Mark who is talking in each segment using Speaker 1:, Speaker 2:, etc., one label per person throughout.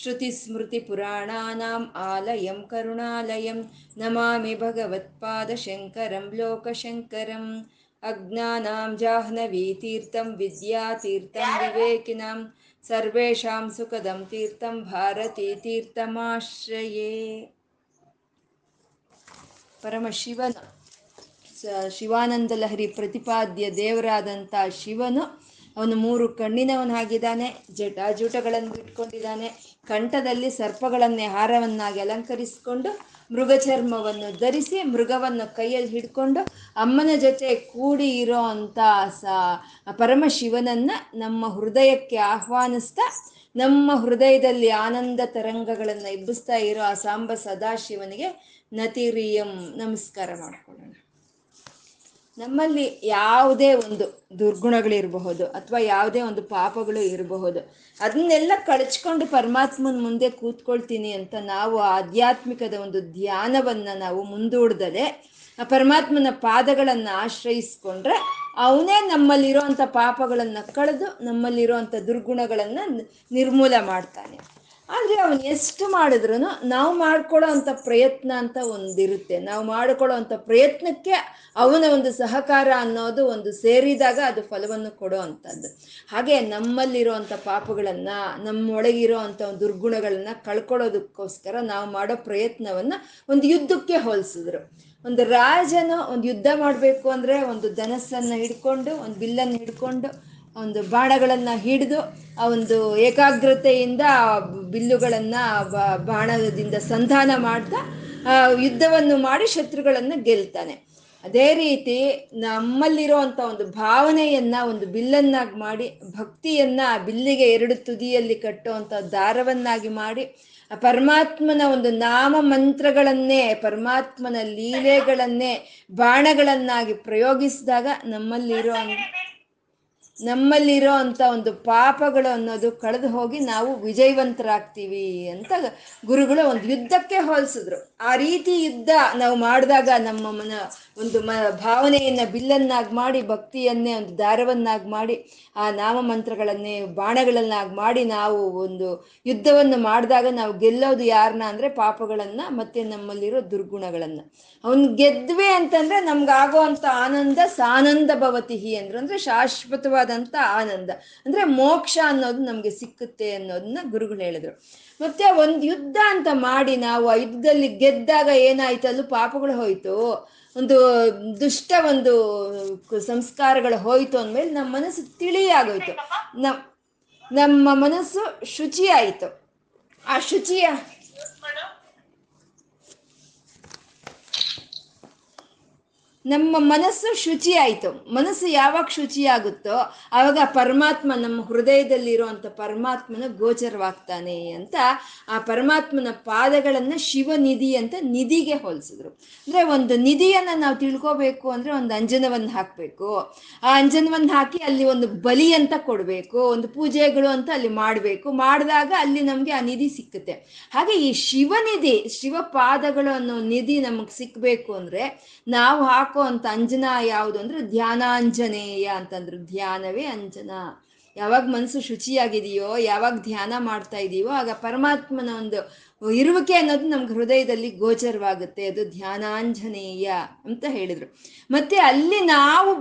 Speaker 1: श्रुतिस्मृतिपुराणानाम् आलयं करुणालयं नमामि भगवत्पादशङ्करं लोकशङ्करम् अज्ञानां जाह्नवीतीर्थं विद्यातीर्थं विवेकिनां सर्वेषां सुखदं तीर्थं भारतीतीर्थमाश्रये ಪರಮಶಿವನ ಸ ಶಿವಾನಂದ ಲಹರಿ ಪ್ರತಿಪಾದ್ಯ ದೇವರಾದಂಥ ಶಿವನು ಅವನು ಮೂರು ಕಣ್ಣಿನವನಾಗಿದ್ದಾನೆ ಜಟಾಜೂಟಗಳನ್ನು ಇಟ್ಕೊಂಡಿದ್ದಾನೆ, ಕಂಠದಲ್ಲಿ ಸರ್ಪಗಳನ್ನೇ ಹಾರವನ್ನಾಗಿ ಅಲಂಕರಿಸಿಕೊಂಡು ಮೃಗ ಚರ್ಮವನ್ನು ಧರಿಸಿ ಮೃಗವನ್ನು ಕೈಯಲ್ಲಿ ಹಿಡ್ಕೊಂಡು ಅಮ್ಮನ ಜೊತೆ ಕೂಡಿ ಇರೋ ಅಂಥ ಸ ಪರಮಶಿವನನ್ನು ನಮ್ಮ ಹೃದಯಕ್ಕೆ ಆಹ್ವಾನಿಸ್ತಾ, ನಮ್ಮ ಹೃದಯದಲ್ಲಿ ಆನಂದ ತರಂಗಗಳನ್ನು ಇಬ್ಬಿಸ್ತಾ ಇರೋ ಆ ಸಾಂಬ ಸದಾಶಿವನಿಗೆ ನತಿರಿಯಂ ನಮಸ್ಕಾರ ಮಾಡ್ಕೊಳ್ಳೋಣ. ನಮ್ಮಲ್ಲಿ ಯಾವುದೇ ಒಂದು ದುರ್ಗುಣಗಳಿರಬಹುದು ಅಥವಾ ಯಾವುದೇ ಒಂದು ಪಾಪಗಳು ಇರಬಹುದು. ಅದನ್ನೆಲ್ಲ ಕಳಚ್ಕೊಂಡು ಪರಮಾತ್ಮನ ಮುಂದೆ ಕೂತ್ಕೊಳ್ತೀನಿ ಅಂತ ನಾವು ಆಧ್ಯಾತ್ಮಿಕದ ಒಂದು ಧ್ಯಾನವನ್ನು ನಾವು ಮುಂದೂಡ್ದಲೆ ಆ ಪರಮಾತ್ಮನ ಪಾದಗಳನ್ನು ಆಶ್ರಯಿಸ್ಕೊಂಡ್ರೆ ಅವನೇ ನಮ್ಮಲ್ಲಿರೋವಂಥ ಪಾಪಗಳನ್ನು ಕಳೆದು ನಮ್ಮಲ್ಲಿರೋಂಥ ದುರ್ಗುಣಗಳನ್ನು ನಿರ್ಮೂಲ ಮಾಡ್ತಾನೆ. ಆದರೆ ಅವನು ಎಷ್ಟು ಮಾಡಿದ್ರು ನಾವು ಮಾಡ್ಕೊಳ್ಳೋ ಅಂಥ ಪ್ರಯತ್ನ ಅಂತ ಒಂದಿರುತ್ತೆ. ನಾವು ಮಾಡಿಕೊಳ್ಳೋ ಅಂತ ಪ್ರಯತ್ನಕ್ಕೆ ಅವನ ಒಂದು ಸಹಕಾರ ಅನ್ನೋದು ಒಂದು ಸೇರಿದಾಗ ಅದು ಫಲವನ್ನು ಕೊಡೋ ಅಂತದ್ದು. ಹಾಗೆ ನಮ್ಮಲ್ಲಿರುವಂಥ ಪಾಪಗಳನ್ನು, ನಮ್ಮೊಳಗಿರೋ ಅಂಥ ದುರ್ಗುಣಗಳನ್ನು ಕಳ್ಕೊಳ್ಳೋದಕ್ಕೋಸ್ಕರ ನಾವು ಮಾಡೋ ಪ್ರಯತ್ನವನ್ನು ಒಂದು ಯುದ್ಧಕ್ಕೆ ಹೋಲಿಸಿದ್ರು. ಒಂದು ರಾಜನ ಒಂದು ಯುದ್ಧ ಮಾಡಬೇಕು ಅಂದರೆ ಒಂದು ಧನಸ್ಸನ್ನು ಹಿಡ್ಕೊಂಡು, ಒಂದು ಬಿಲ್ಲನ್ನು ಹಿಡ್ಕೊಂಡು ಒಂದು ಬಾಣಗಳನ್ನು ಹಿಡಿದು ಆ ಒಂದು ಏಕಾಗ್ರತೆಯಿಂದ ಬಿಲ್ಲುಗಳನ್ನು ಬಾಣದಿಂದ ಸಂಧಾನ ಮಾಡ್ತಾ ಯುದ್ಧವನ್ನು ಮಾಡಿ ಶತ್ರುಗಳನ್ನು ಗೆಲ್ತಾನೆ. ಅದೇ ರೀತಿ ನಮ್ಮಲ್ಲಿರುವಂಥ ಒಂದು ಭಾವನೆಯನ್ನ, ಒಂದು ಬಿಲ್ಲನ್ನಾಗಿ ಮಾಡಿ, ಭಕ್ತಿಯನ್ನ ಬಿಲ್ಲಿಗೆ ಎರಡು ತುದಿಯಲ್ಲಿ ಕಟ್ಟುವಂಥ ದಾರವನ್ನಾಗಿ ಮಾಡಿ ಪರಮಾತ್ಮನ ಒಂದು ನಾಮ ಮಂತ್ರಗಳನ್ನೇ, ಪರಮಾತ್ಮನ ಲೀಲೆಗಳನ್ನೇ, ಬಾಣಗಳನ್ನಾಗಿ ಪ್ರಯೋಗಿಸಿದಾಗ ನಮ್ಮಲ್ಲಿರೋ ನಮ್ಮಲ್ಲಿರೋ ಅಂತ ಒಂದು ಪಾಪಗಳು ಅನ್ನೋದು ಕಳೆದು ಹೋಗಿ ನಾವು ವಿಜಯವಂತರಾಗ್ತೀವಿ ಅಂತ ಗುರುಗಳು ಒಂದು ಯುದ್ಧಕ್ಕೆ ಹೋಲಿಸಿದ್ರು. ಆ ರೀತಿ ಯುದ್ಧ ನಾವು ಮಾಡಿದಾಗ ನಮ್ಮ ಮನ ಒಂದು ಮ ಭಾವನೆಯನ್ನ ಬಿಲ್ಲನ್ನಾಗಿ ಮಾಡಿ, ಭಕ್ತಿಯನ್ನೇ ಒಂದು ದಾರವನ್ನಾಗಿ ಮಾಡಿ, ಆ ನಾಮ ಮಂತ್ರಗಳನ್ನೇ ಬಾಣಗಳನ್ನಾಗಿ ಮಾಡಿ ನಾವು ಒಂದು ಯುದ್ಧವನ್ನು ಮಾಡಿದಾಗ ನಾವು ಗೆಲ್ಲೋದು ಯಾರನ್ನ ಅಂದ್ರೆ ಪಾಪಗಳನ್ನ ಮತ್ತೆ ನಮ್ಮಲ್ಲಿರೋ ದುರ್ಗುಣಗಳನ್ನು. ಅವನ್ ಗೆದ್ವೆ ಅಂತಂದ್ರೆ ನಮ್ಗಾಗೋ ಅಂತ ಆನಂದ ಸಾನಂದ ಭವತಿಹಿ ಅಂದ್ರು. ಅಂದ್ರೆ ಶಾಶ್ವತವಾದಂತ ಆನಂದ. ಅಂದ್ರೆ ಮೋಕ್ಷ ಅನ್ನೋದು ನಮಗೆ ಸಿಕ್ಕುತ್ತೆ ಅನ್ನೋದನ್ನ ಗುರುಗಳು ಹೇಳಿದ್ರು. ಮತ್ತೆ ಒಂದು ಯುದ್ಧ ಅಂತ ಮಾಡಿ ನಾವು ಆ ಯುದ್ಧದಲ್ಲಿ ಗೆದ್ದಾಗ ಏನಾಯ್ತು? ಅಲ್ಲೂ ಪಾಪಗಳು ಹೋಯ್ತು. ಒಂದು ದುಷ್ಟ ಒಂದು ಸಂಸ್ಕಾರಗಳು ಹೋಯ್ತು ಅಂದಮೇಲೆ ನಮ್ಮ ಮನಸ್ಸು ತಿಳಿಯಾಗೋಯ್ತು. ನಮ್ಮ ನಮ್ಮ ಮನಸ್ಸು ಶುಚಿಯಾಯಿತು. ಆ ಶುಚಿಯ ನಮ್ಮ ಮನಸ್ಸು ಶುಚಿ ಆಯಿತು ಮನಸ್ಸು ಯಾವಾಗ ಶುಚಿಯಾಗುತ್ತೋ ಆವಾಗ ಪರಮಾತ್ಮ ನಮ್ಮ ಹೃದಯದಲ್ಲಿರುವಂಥ ಪರಮಾತ್ಮನ ಗೋಚರವಾಗ್ತಾನೆ ಅಂತ ಆ ಪರಮಾತ್ಮನ ಪಾದಗಳನ್ನು ಶಿವನಿಧಿ ಅಂತ ನಿಧಿಗೆ ಹೋಲಿಸಿದ್ರು. ಅಂದರೆ ಒಂದು ನಿಧಿಯನ್ನು ನಾವು ತಿಳ್ಕೋಬೇಕು ಅಂದರೆ ಒಂದು ಅಂಜನವನ್ನು ಹಾಕಬೇಕು. ಆ ಅಂಜನವನ್ನು ಹಾಕಿ ಅಲ್ಲಿ ಒಂದು ಬಲಿ ಅಂತ ಕೊಡಬೇಕು, ಒಂದು ಪೂಜೆಗಳು ಅಂತ ಅಲ್ಲಿ ಮಾಡಬೇಕು. ಮಾಡಿದಾಗ ಅಲ್ಲಿ ನಮಗೆ ಆ ನಿಧಿ ಸಿಕ್ಕುತ್ತೆ. ಹಾಗೆ ಈ ಶಿವನಿಧಿ, ಶಿವ ಪಾದಗಳು ಅನ್ನೋ ನಿಧಿ ನಮಗೆ ಸಿಕ್ಕಬೇಕು ಅಂದರೆ ನಾವು ಹಾಕೋ ಅಂತ ಅಂಜನ ಯಾವುದು ಅಂದ್ರೆ ಧ್ಯಾನಾಂಜನೇಯ ಅಂತಂದ್ರು. ಧ್ಯಾನವೇ ಅಂಜನ. ಯಾವಾಗ ಮನಸ್ಸು ಶುಚಿಯಾಗಿದೆಯೋ, ಯಾವಾಗ ಧ್ಯಾನ ಮಾಡ್ತಾ ಇದೀವೋ, ಆಗ ಪರಮಾತ್ಮನ ಒಂದು ಇರುವಿಕೆ ಅನ್ನೋದು ನಮ್ಗೆ ಹೃದಯದಲ್ಲಿ ಗೋಚರವಾಗುತ್ತೆ, ಅದು ಧ್ಯಾನಾಂಜನೇಯ ಅಂತ ಹೇಳಿದ್ರು. ಮತ್ತೆ ಅಲ್ಲಿ ನಾವು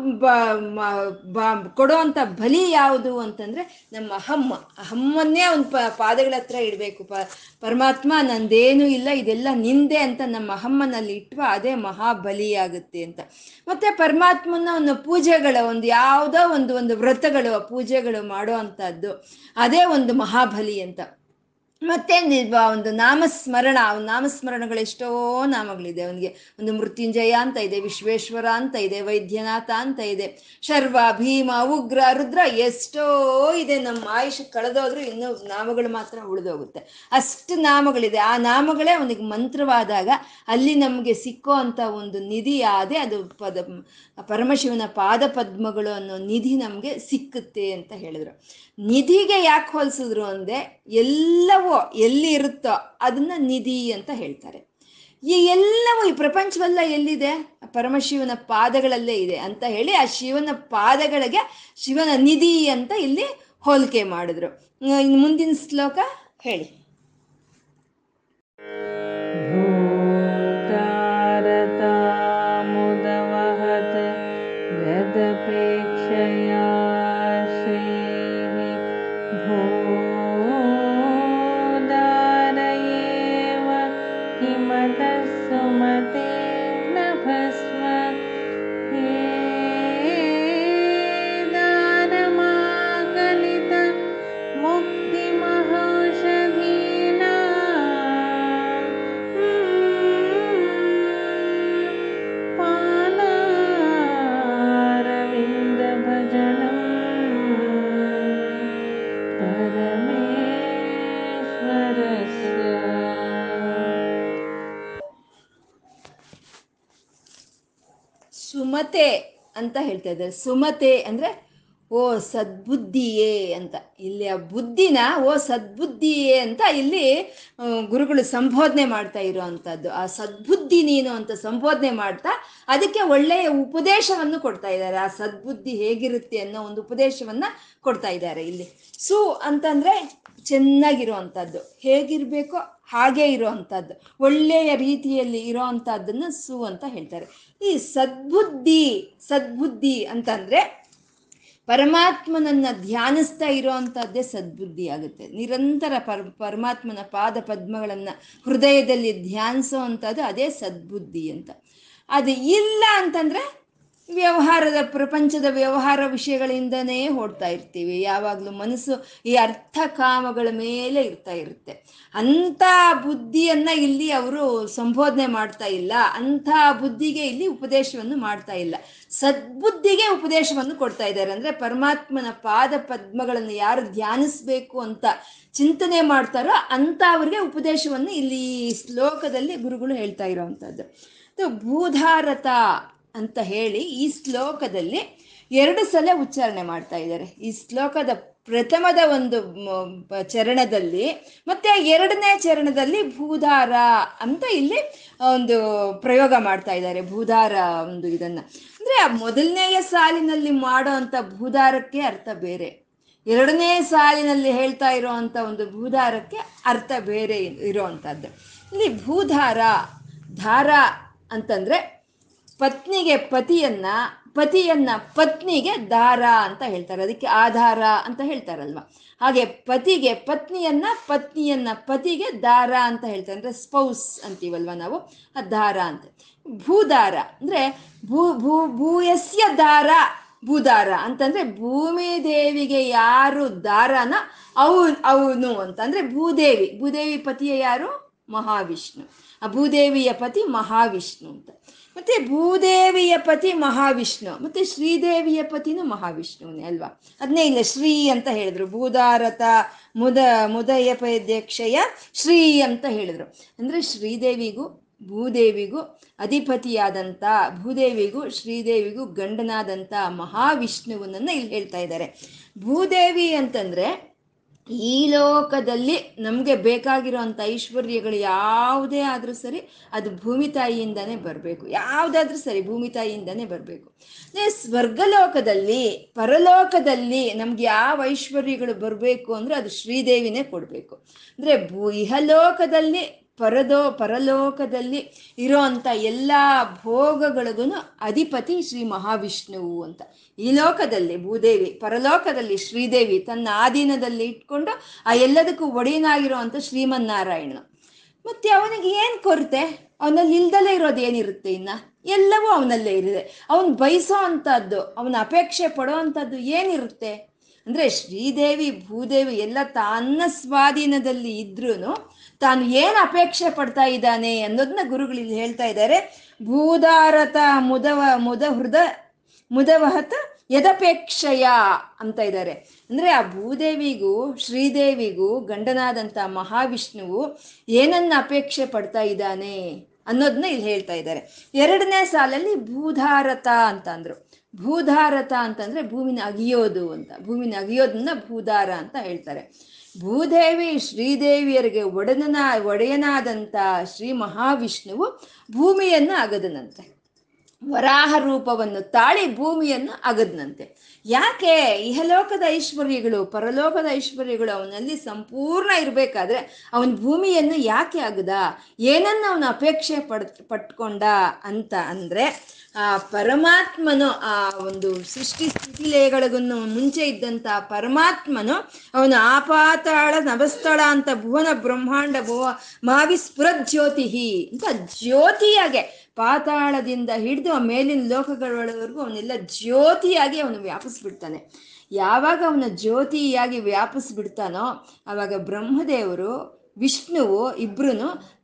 Speaker 1: ಕೊಡೋ ಅಂಥ ಬಲಿ ಯಾವುದು ಅಂತಂದ್ರೆ ನಮ್ಮ ಅಹಮ್ಮ ಅಹಮ್ಮನ್ನೇ ಪ, ಪಾದಗಳ ಹತ್ರ ಇಡಬೇಕು. ಪ, ಪರಮಾತ್ಮ ನಂದೇನು ಇಲ್ಲ, ಇದೆಲ್ಲ ನಿಂದೆ ಅಂತ ನಮ್ಮ ಅಹಮ್ಮನಲ್ಲಿ ಇಟ್ಟು ಅದೇ ಮಹಾಬಲಿಯಾಗುತ್ತೆ ಅಂತ. ಮತ್ತೆ ಪರಮಾತ್ಮನ ಒಂದು ಪೂಜೆಗಳ, ಒಂದು ಯಾವುದೋ ಒಂದು ಒಂದು ವ್ರತಗಳು, ಪೂಜೆಗಳು ಮಾಡೋ ಅಂಥದ್ದು ಅದೇ ಒಂದು ಮಹಾಬಲಿ ಅಂತ. ಮತ್ತೆ ಒಂದು ನಾಮಸ್ಮರಣ, ಅವನ ನಾಮಸ್ಮರಣಗಳು ಎಷ್ಟೋ ನಾಮಗಳಿದೆ. ಅವನಿಗೆ ಒಂದು ಮೃತ್ಯುಂಜಯ ಅಂತ ಇದೆ, ವಿಶ್ವೇಶ್ವರ ಅಂತ ಇದೆ, ವೈದ್ಯನಾಥ ಅಂತ ಇದೆ, ಶರ್ವ, ಭೀಮ, ಉಗ್ರ, ರುದ್ರ ಎಷ್ಟೋ ಇದೆ. ನಮ್ಮ ಆಯುಷ್ ಕಳೆದೋದ್ರೂ ಇನ್ನೂ ನಾಮಗಳು ಮಾತ್ರ ಉಳಿದೋಗುತ್ತೆ. ಅಷ್ಟು ನಾಮಗಳಿದೆ. ಆ ನಾಮಗಳೇ ಅವನಿಗೆ ಮಂತ್ರವಾದಾಗ ಅಲ್ಲಿ ನಮಗೆ ಸಿಕ್ಕೋ ಅಂತ ಒಂದು ನಿಧಿ ಆದೆ ಅದು ಪದ, ಪರಮಶಿವನ ಪಾದ ಪದ್ಮಗಳು ಅನ್ನೋ ನಿಧಿ ನಮಗೆ ಸಿಕ್ಕುತ್ತೆ ಅಂತ ಹೇಳಿದ್ರು. ನಿಧಿಗೆ ಯಾಕೆ ಹೋಲಿಸಿದ್ರು ಅಂದ್ರೆ ಎಲ್ಲವೋ ಎಲ್ಲಿ ಇರುತ್ತೋ ಅದನ್ನ ನಿಧಿ ಅಂತ ಹೇಳ್ತಾರೆ ಈ ಎಲ್ಲವೂ ಈ ಪ್ರಪಂಚವೆಲ್ಲ ಎಲ್ಲಿದೆ ಪರಮಶಿವನ ಪಾದಗಳಲ್ಲೇ ಇದೆ ಅಂತ ಹೇಳಿ ಆ ಶಿವನ ಪಾದಗಳಿಗೆ ಶಿವನ ನಿಧಿ ಅಂತ ಇಲ್ಲಿ ಹೋಲಿಕೆ ಮಾಡಿದ್ರು ಇನ್ನು ಮುಂದಿನ ಶ್ಲೋಕ ಹೇಳಿ
Speaker 2: मुदवहत् यदपेक्षया श्रीः
Speaker 1: ಅಂತ ಹೇಳ್ತಾ ಇದ್ದಾರೆ. ಸುಮತೆ ಅಂದ್ರೆ, ಓ ಸದ್ಬುದ್ಧಿಯೇ ಅಂತ. ಇಲ್ಲಿ ಆ ಬುದ್ಧಿನ, ಓ ಸದ್ಬುದ್ಧಿಯೇ ಅಂತ ಇಲ್ಲಿ ಗುರುಗಳು ಸಂಬೋಧನೆ ಮಾಡ್ತಾ ಇರೋವಂಥದ್ದು ಆ ಸದ್ಬುದ್ಧಿ ನೀನು ಅಂತ ಸಂಬೋಧನೆ ಮಾಡ್ತಾ, ಅದಕ್ಕೆ ಒಳ್ಳೆಯ ಉಪದೇಶವನ್ನು ಕೊಡ್ತಾ ಇದ್ದಾರೆ. ಆ ಸದ್ಬುದ್ಧಿ ಹೇಗಿರುತ್ತೆ ಅನ್ನೋ ಒಂದು ಉಪದೇಶವನ್ನ ಕೊಡ್ತಾ ಇದ್ದಾರೆ ಇಲ್ಲಿ. ಸು ಅಂತಂದ್ರೆ ಚೆನ್ನಾಗಿರುವಂಥದ್ದು. ಹೇಗಿರಬೇಕು ಹಾಗೆ ಇರುವಂಥದ್ದು. ಒಳ್ಳೆಯ ರೀತಿಯಲ್ಲಿ ಇರೋವಂಥದ್ದನ್ನು ಸು ಅಂತ ಹೇಳ್ತಾರೆ. ಈ ಸದ್ಬುದ್ಧಿ ಸದ್ಬುದ್ಧಿ ಅಂತಂದರೆ ಪರಮಾತ್ಮನನ್ನ ಧ್ಯಾನಿಸ್ತಾ ಇರೋವಂಥದ್ದೇ ಸದ್ಬುದ್ಧಿ ಆಗುತ್ತೆ. ನಿರಂತರ ಪರ್, ಪರಮಾತ್ಮನ ಪಾದ ಪದ್ಮಗಳನ್ನು ಹೃದಯದಲ್ಲಿ ಧ್ಯಾನಿಸೋ ಅಂಥದ್ದು ಅದೇ ಸದ್ಬುದ್ಧಿ ಅಂತ. ಅದು ಇಲ್ಲ ಅಂತಂದ್ರೆ ವ್ಯವಹಾರದ ಪ್ರಪಂಚದ ವ್ಯವಹಾರ ವಿಷಯಗಳಿಂದನೇ ಓಡ್ತಾ ಇರ್ತೀವಿ. ಯಾವಾಗಲೂ ಮನಸ್ಸು ಈ ಅರ್ಥ ಕಾಮಗಳ ಮೇಲೆ ಇರ್ತಾ ಇರುತ್ತೆ. ಅಂಥ ಬುದ್ಧಿಯನ್ನ ಇಲ್ಲಿ ಅವರು ಸಂಬೋಧನೆ ಮಾಡ್ತಾ ಇಲ್ಲ. ಅಂಥ ಬುದ್ಧಿಗೆ ಇಲ್ಲಿ ಉಪದೇಶವನ್ನು ಮಾಡ್ತಾ ಇಲ್ಲ. ಸದ್ಬುದ್ಧಿಗೆ ಉಪದೇಶವನ್ನು ಕೊಡ್ತಾ ಇದ್ದಾರೆ. ಅಂದ್ರೆ ಪರಮಾತ್ಮನ ಪಾದ ಪದ್ಮಗಳನ್ನು ಯಾರು ಧ್ಯಾನಿಸ್ಬೇಕು ಅಂತ ಚಿಂತನೆ ಮಾಡ್ತಾರೋ ಅಂತ ಅವ್ರಿಗೆ ಉಪದೇಶವನ್ನು ಇಲ್ಲಿ ಶ್ಲೋಕದಲ್ಲಿ ಗುರುಗಳು ಹೇಳ್ತಾ ಇರೋವಂಥದ್ದು. ಭೂಧಾರತ ಅಂತ ಹೇಳಿ ಈ ಶ್ಲೋಕದಲ್ಲಿ ಎರಡು ಸಲ ಉಚ್ಚಾರಣೆ ಮಾಡ್ತಾ ಇದ್ದಾರೆ. ಈ ಶ್ಲೋಕದ ಪ್ರಥಮದ ಒಂದು ಚರಣದಲ್ಲಿ ಮತ್ತೆ ಎರಡನೇ ಚರಣದಲ್ಲಿ ಭೂಧಾರ ಅಂತ ಇಲ್ಲಿ ಒಂದು ಪ್ರಯೋಗ ಮಾಡ್ತಾ ಇದ್ದಾರೆ. ಭೂಧಾರ ಒಂದು ಇದನ್ನ. ಅಂದ್ರೆ ಮೊದಲನೆಯ ಸಾಲಿನಲ್ಲಿ ಮಾಡೋ ಅಂತ ಭೂಧಾರಕ್ಕೆ ಅರ್ಥ ಬೇರೆ. ಎರಡನೇ ಸಾಲಿನಲ್ಲಿ ಹೇಳ್ತಾ ಇರೋವಂಥ ಒಂದು ಭೂಧಾರಕ್ಕೆ ಅರ್ಥ ಬೇರೆ ಇರೋವಂಥದ್ದು ಇಲ್ಲಿ ಭೂಧಾರ, ಧಾರ ಅಂತಂದ್ರೆ ಪತ್ನಿಗೆ ಪತಿಯನ್ನ ಪತಿಯನ್ನ ಪತ್ನಿಗೆ ದಾರ ಅಂತ ಹೇಳ್ತಾರೆ. ಅದಕ್ಕೆ ಆಧಾರ ಅಂತ ಹೇಳ್ತಾರಲ್ವ? ಹಾಗೆ ಪತಿಗೆ ಪತ್ನಿಯನ್ನ ಪತ್ನಿಯನ್ನ ಪತಿಗೆ ದಾರ ಅಂತ ಹೇಳ್ತಾರೆ. ಅಂದ್ರೆ ಸ್ಪೌಸ್ ಅಂತೀವಲ್ವ ನಾವು? ಆ ದಾರ ಅಂತ. ಭೂದಾರ ಅಂದ್ರೆ ಭೂ ಭೂ, ಭೂಯಸ್ಯ ದಾರ, ಭೂದಾರ ಅಂತಂದ್ರೆ ಭೂಮಿ ದೇವಿಗೆ ಯಾರು ದಾರನ? ಅವು, ಅವನು ಅಂತಂದ್ರೆ ಭೂದೇವಿ. ಭೂದೇವಿ ಪತಿಯ ಯಾರು? ಮಹಾವಿಷ್ಣು. ಆ ಭೂದೇವಿಯ ಪತಿ ಮಹಾವಿಷ್ಣು ಅಂತ. ಮತ್ತೆ ಭೂದೇವಿಯ ಪತಿ ಮಹಾವಿಷ್ಣು, ಮತ್ತೆ ಶ್ರೀದೇವಿಯ ಪತಿನೂ ಮಹಾವಿಷ್ಣುವನೇ ಅಲ್ವಾ? ಅದನ್ನೇ ಇಲ್ಲ ಶ್ರೀ ಅಂತ ಹೇಳಿದ್ರು. ಭೂದಾರತ, ಮುದ, ಮುದಯ ಪದ್ಯಕ್ಷಯ ಶ್ರೀ ಅಂತ ಹೇಳಿದ್ರು. ಅಂದ್ರೆ ಶ್ರೀದೇವಿಗೂ, ಭೂದೇವಿಗೂ ಅಧಿಪತಿಯಾದಂಥ ಭೂದೇವಿಗೂ, ಶ್ರೀದೇವಿಗೂ ಗಂಡನಾದಂಥ ಮಹಾವಿಷ್ಣುವನ್ನ ಇಲ್ಲಿ ಹೇಳ್ತಾ ಇದ್ದಾರೆ. ಭೂದೇವಿ ಅಂತಂದ್ರೆ ಈ ಲೋಕದಲ್ಲಿ ನಮಗೆ ಬೇಕಾಗಿರೋಂಥ ಐಶ್ವರ್ಯಗಳು ಯಾವುದೇ ಆದರೂ ಸರಿ ಅದು ಭೂಮಿ ತಾಯಿಯಿಂದನೇ ಬರಬೇಕು. ಯಾವುದಾದ್ರೂ ಸರಿ ಭೂಮಿ ತಾಯಿಯಿಂದನೇ ಬರಬೇಕು. ಸ್ವರ್ಗ ಸ್ವರ್ಗಲೋಕದಲ್ಲಿ, ಪರಲೋಕದಲ್ಲಿ ನಮ್ಗೆ ಯಾವ ಐಶ್ವರ್ಯಗಳು ಬರಬೇಕು ಅಂದ್ರೆ ಅದು ಶ್ರೀದೇವಿನೇ ಕೊಡಬೇಕು. ಅಂದರೆ ಭೂ ಇಹಲೋಕದಲ್ಲಿ ಪರದೋ ಪರಲೋಕದಲ್ಲಿ ಇರೋ ಅಂಥ ಎಲ್ಲ ಭೋಗಗಳಿಗೂ ಅಧಿಪತಿ ಶ್ರೀ ಮಹಾವಿಷ್ಣುವು ಅಂತ. ಈ ಲೋಕದಲ್ಲಿ ಭೂದೇವಿ, ಪರಲೋಕದಲ್ಲಿ ಶ್ರೀದೇವಿ ತನ್ನ ಆಧೀನದಲ್ಲಿ ಇಟ್ಕೊಂಡು ಆ ಎಲ್ಲದಕ್ಕೂ ಒಡೆಯನಾಗಿರುವಂಥ ಶ್ರೀಮನ್ನಾರಾಯಣನು ಮತ್ತೆ ಅವನಿಗೆ ಏನು ಕೊರತೆ? ಅವನಲ್ಲಿ ಇಲ್ದಲೇ ಇರೋದು ಏನಿರುತ್ತೆ ಇನ್ನ? ಎಲ್ಲವೂ ಅವನಲ್ಲೇ ಇರಿದೆ ಅವನು ಬಯಸೋ ಅಂಥದ್ದು ಅವನ ಅಪೇಕ್ಷೆ ಪಡೋ ಅಂಥದ್ದು ಏನಿರುತ್ತೆ? ಅಂದ್ರೆ ಶ್ರೀದೇವಿ, ಭೂದೇವಿ ಎಲ್ಲ ತನ್ನ ಸ್ವಾಧೀನದಲ್ಲಿ ಇದ್ರೂ ತಾನು ಏನು ಅಪೇಕ್ಷೆ ಪಡ್ತಾ ಇದ್ದಾನೆ ಅನ್ನೋದನ್ನ ಗುರುಗಳು ಇಲ್ಲಿ ಹೇಳ್ತಾ ಇದ್ದಾರೆ. ಭೂದಾರತ ಮುದವ, ಮುದ ಹೃದ, ಮುದವಹತ ಯದಪೇಕ್ಷಯ ಅಂತ ಇದ್ದಾರೆ. ಅಂದ್ರೆ ಆ ಭೂದೇವಿಗೂ, ಶ್ರೀದೇವಿಗೂ ಗಂಡನಾದಂಥ ಮಹಾವಿಷ್ಣುವು ಏನನ್ನ ಅಪೇಕ್ಷೆ ಪಡ್ತಾ ಇದ್ದಾನೆ ಅನ್ನೋದನ್ನ ಇಲ್ಲಿ ಹೇಳ್ತಾ ಇದ್ದಾರೆ. ಎರಡನೇ ಸಾಲಲ್ಲಿ ಭೂಧಾರತ ಅಂತ ಅಂದ್ರು. ಭೂಧಾರತ ಅಂತಂದ್ರೆ ಭೂಮಿನ ಅಗಿಯೋದು ಅಂತ, ಭೂಮಿನ ಅಗಿಯೋದನ್ನ ಭೂಧಾರ ಅಂತ ಹೇಳ್ತಾರೆ. ಭೂದೇವಿ ಶ್ರೀದೇವಿಯರಿಗೆ ಒಡನನ ಒಡೆಯನಾದಂಥ ಶ್ರೀ ಮಹಾವಿಷ್ಣುವು ಭೂಮಿಯನ್ನು ಅಗದನಂತೆ. ವರಾಹ ರೂಪವನ್ನು ತಾಳಿ ಭೂಮಿಯನ್ನು ಅಗದನಂತೆ. ಯಾಕೆ ಇಹಲೋಕದ ಐಶ್ವರ್ಯಗಳು, ಪರಲೋಕದ ಐಶ್ವರ್ಯಗಳು ಅವನಲ್ಲಿ ಸಂಪೂರ್ಣ ಇರಬೇಕಾದ್ರೆ ಅವನ ಭೂಮಿಯನ್ನು ಯಾಕೆ ಅಗದ? ಏನನ್ನು ಅವನು ಅಪೇಕ್ಷೆ ಪಡ್, ಪಟ್ಕೊಂಡ ಅಂತ ಅಂದ್ರೆ ಆ ಪರಮಾತ್ಮನು ಆ ಒಂದು ಸೃಷ್ಟಿ ಸ್ಥಿತಿ ಲಯಗಳಿಗೂ ಮುಂಚೆ ಇದ್ದಂತ ಪರಮಾತ್ಮನು ಅವನು ಆಪಾತಾಳ ನವಸ್ಥಳ ಅಂತ ಭುವನ ಬ್ರಹ್ಮಾಂಡ ಭುವ ಮಾವಿಸ್ಫುರಜ್ಯೋತಿ ಅಂತ ಜ್ಯೋತಿಯಾಗೆ ಪಾತಾಳದಿಂದ ಹಿಡಿದು ಆ ಮೇಲಿನ ಲೋಕಗಳವರೆಗೂ ಅವನೆಲ್ಲ ಜ್ಯೋತಿಯಾಗಿ ಅವನು ವ್ಯಾಪಿಸ್ಬಿಡ್ತಾನೆ. ಯಾವಾಗ ಅವನ ಜ್ಯೋತಿಯಾಗಿ ವ್ಯಾಪಿಸ್ಬಿಡ್ತಾನೋ ಆವಾಗ ಬ್ರಹ್ಮದೇವರು ವಿಷ್ಣುವು ಇಬ್ರು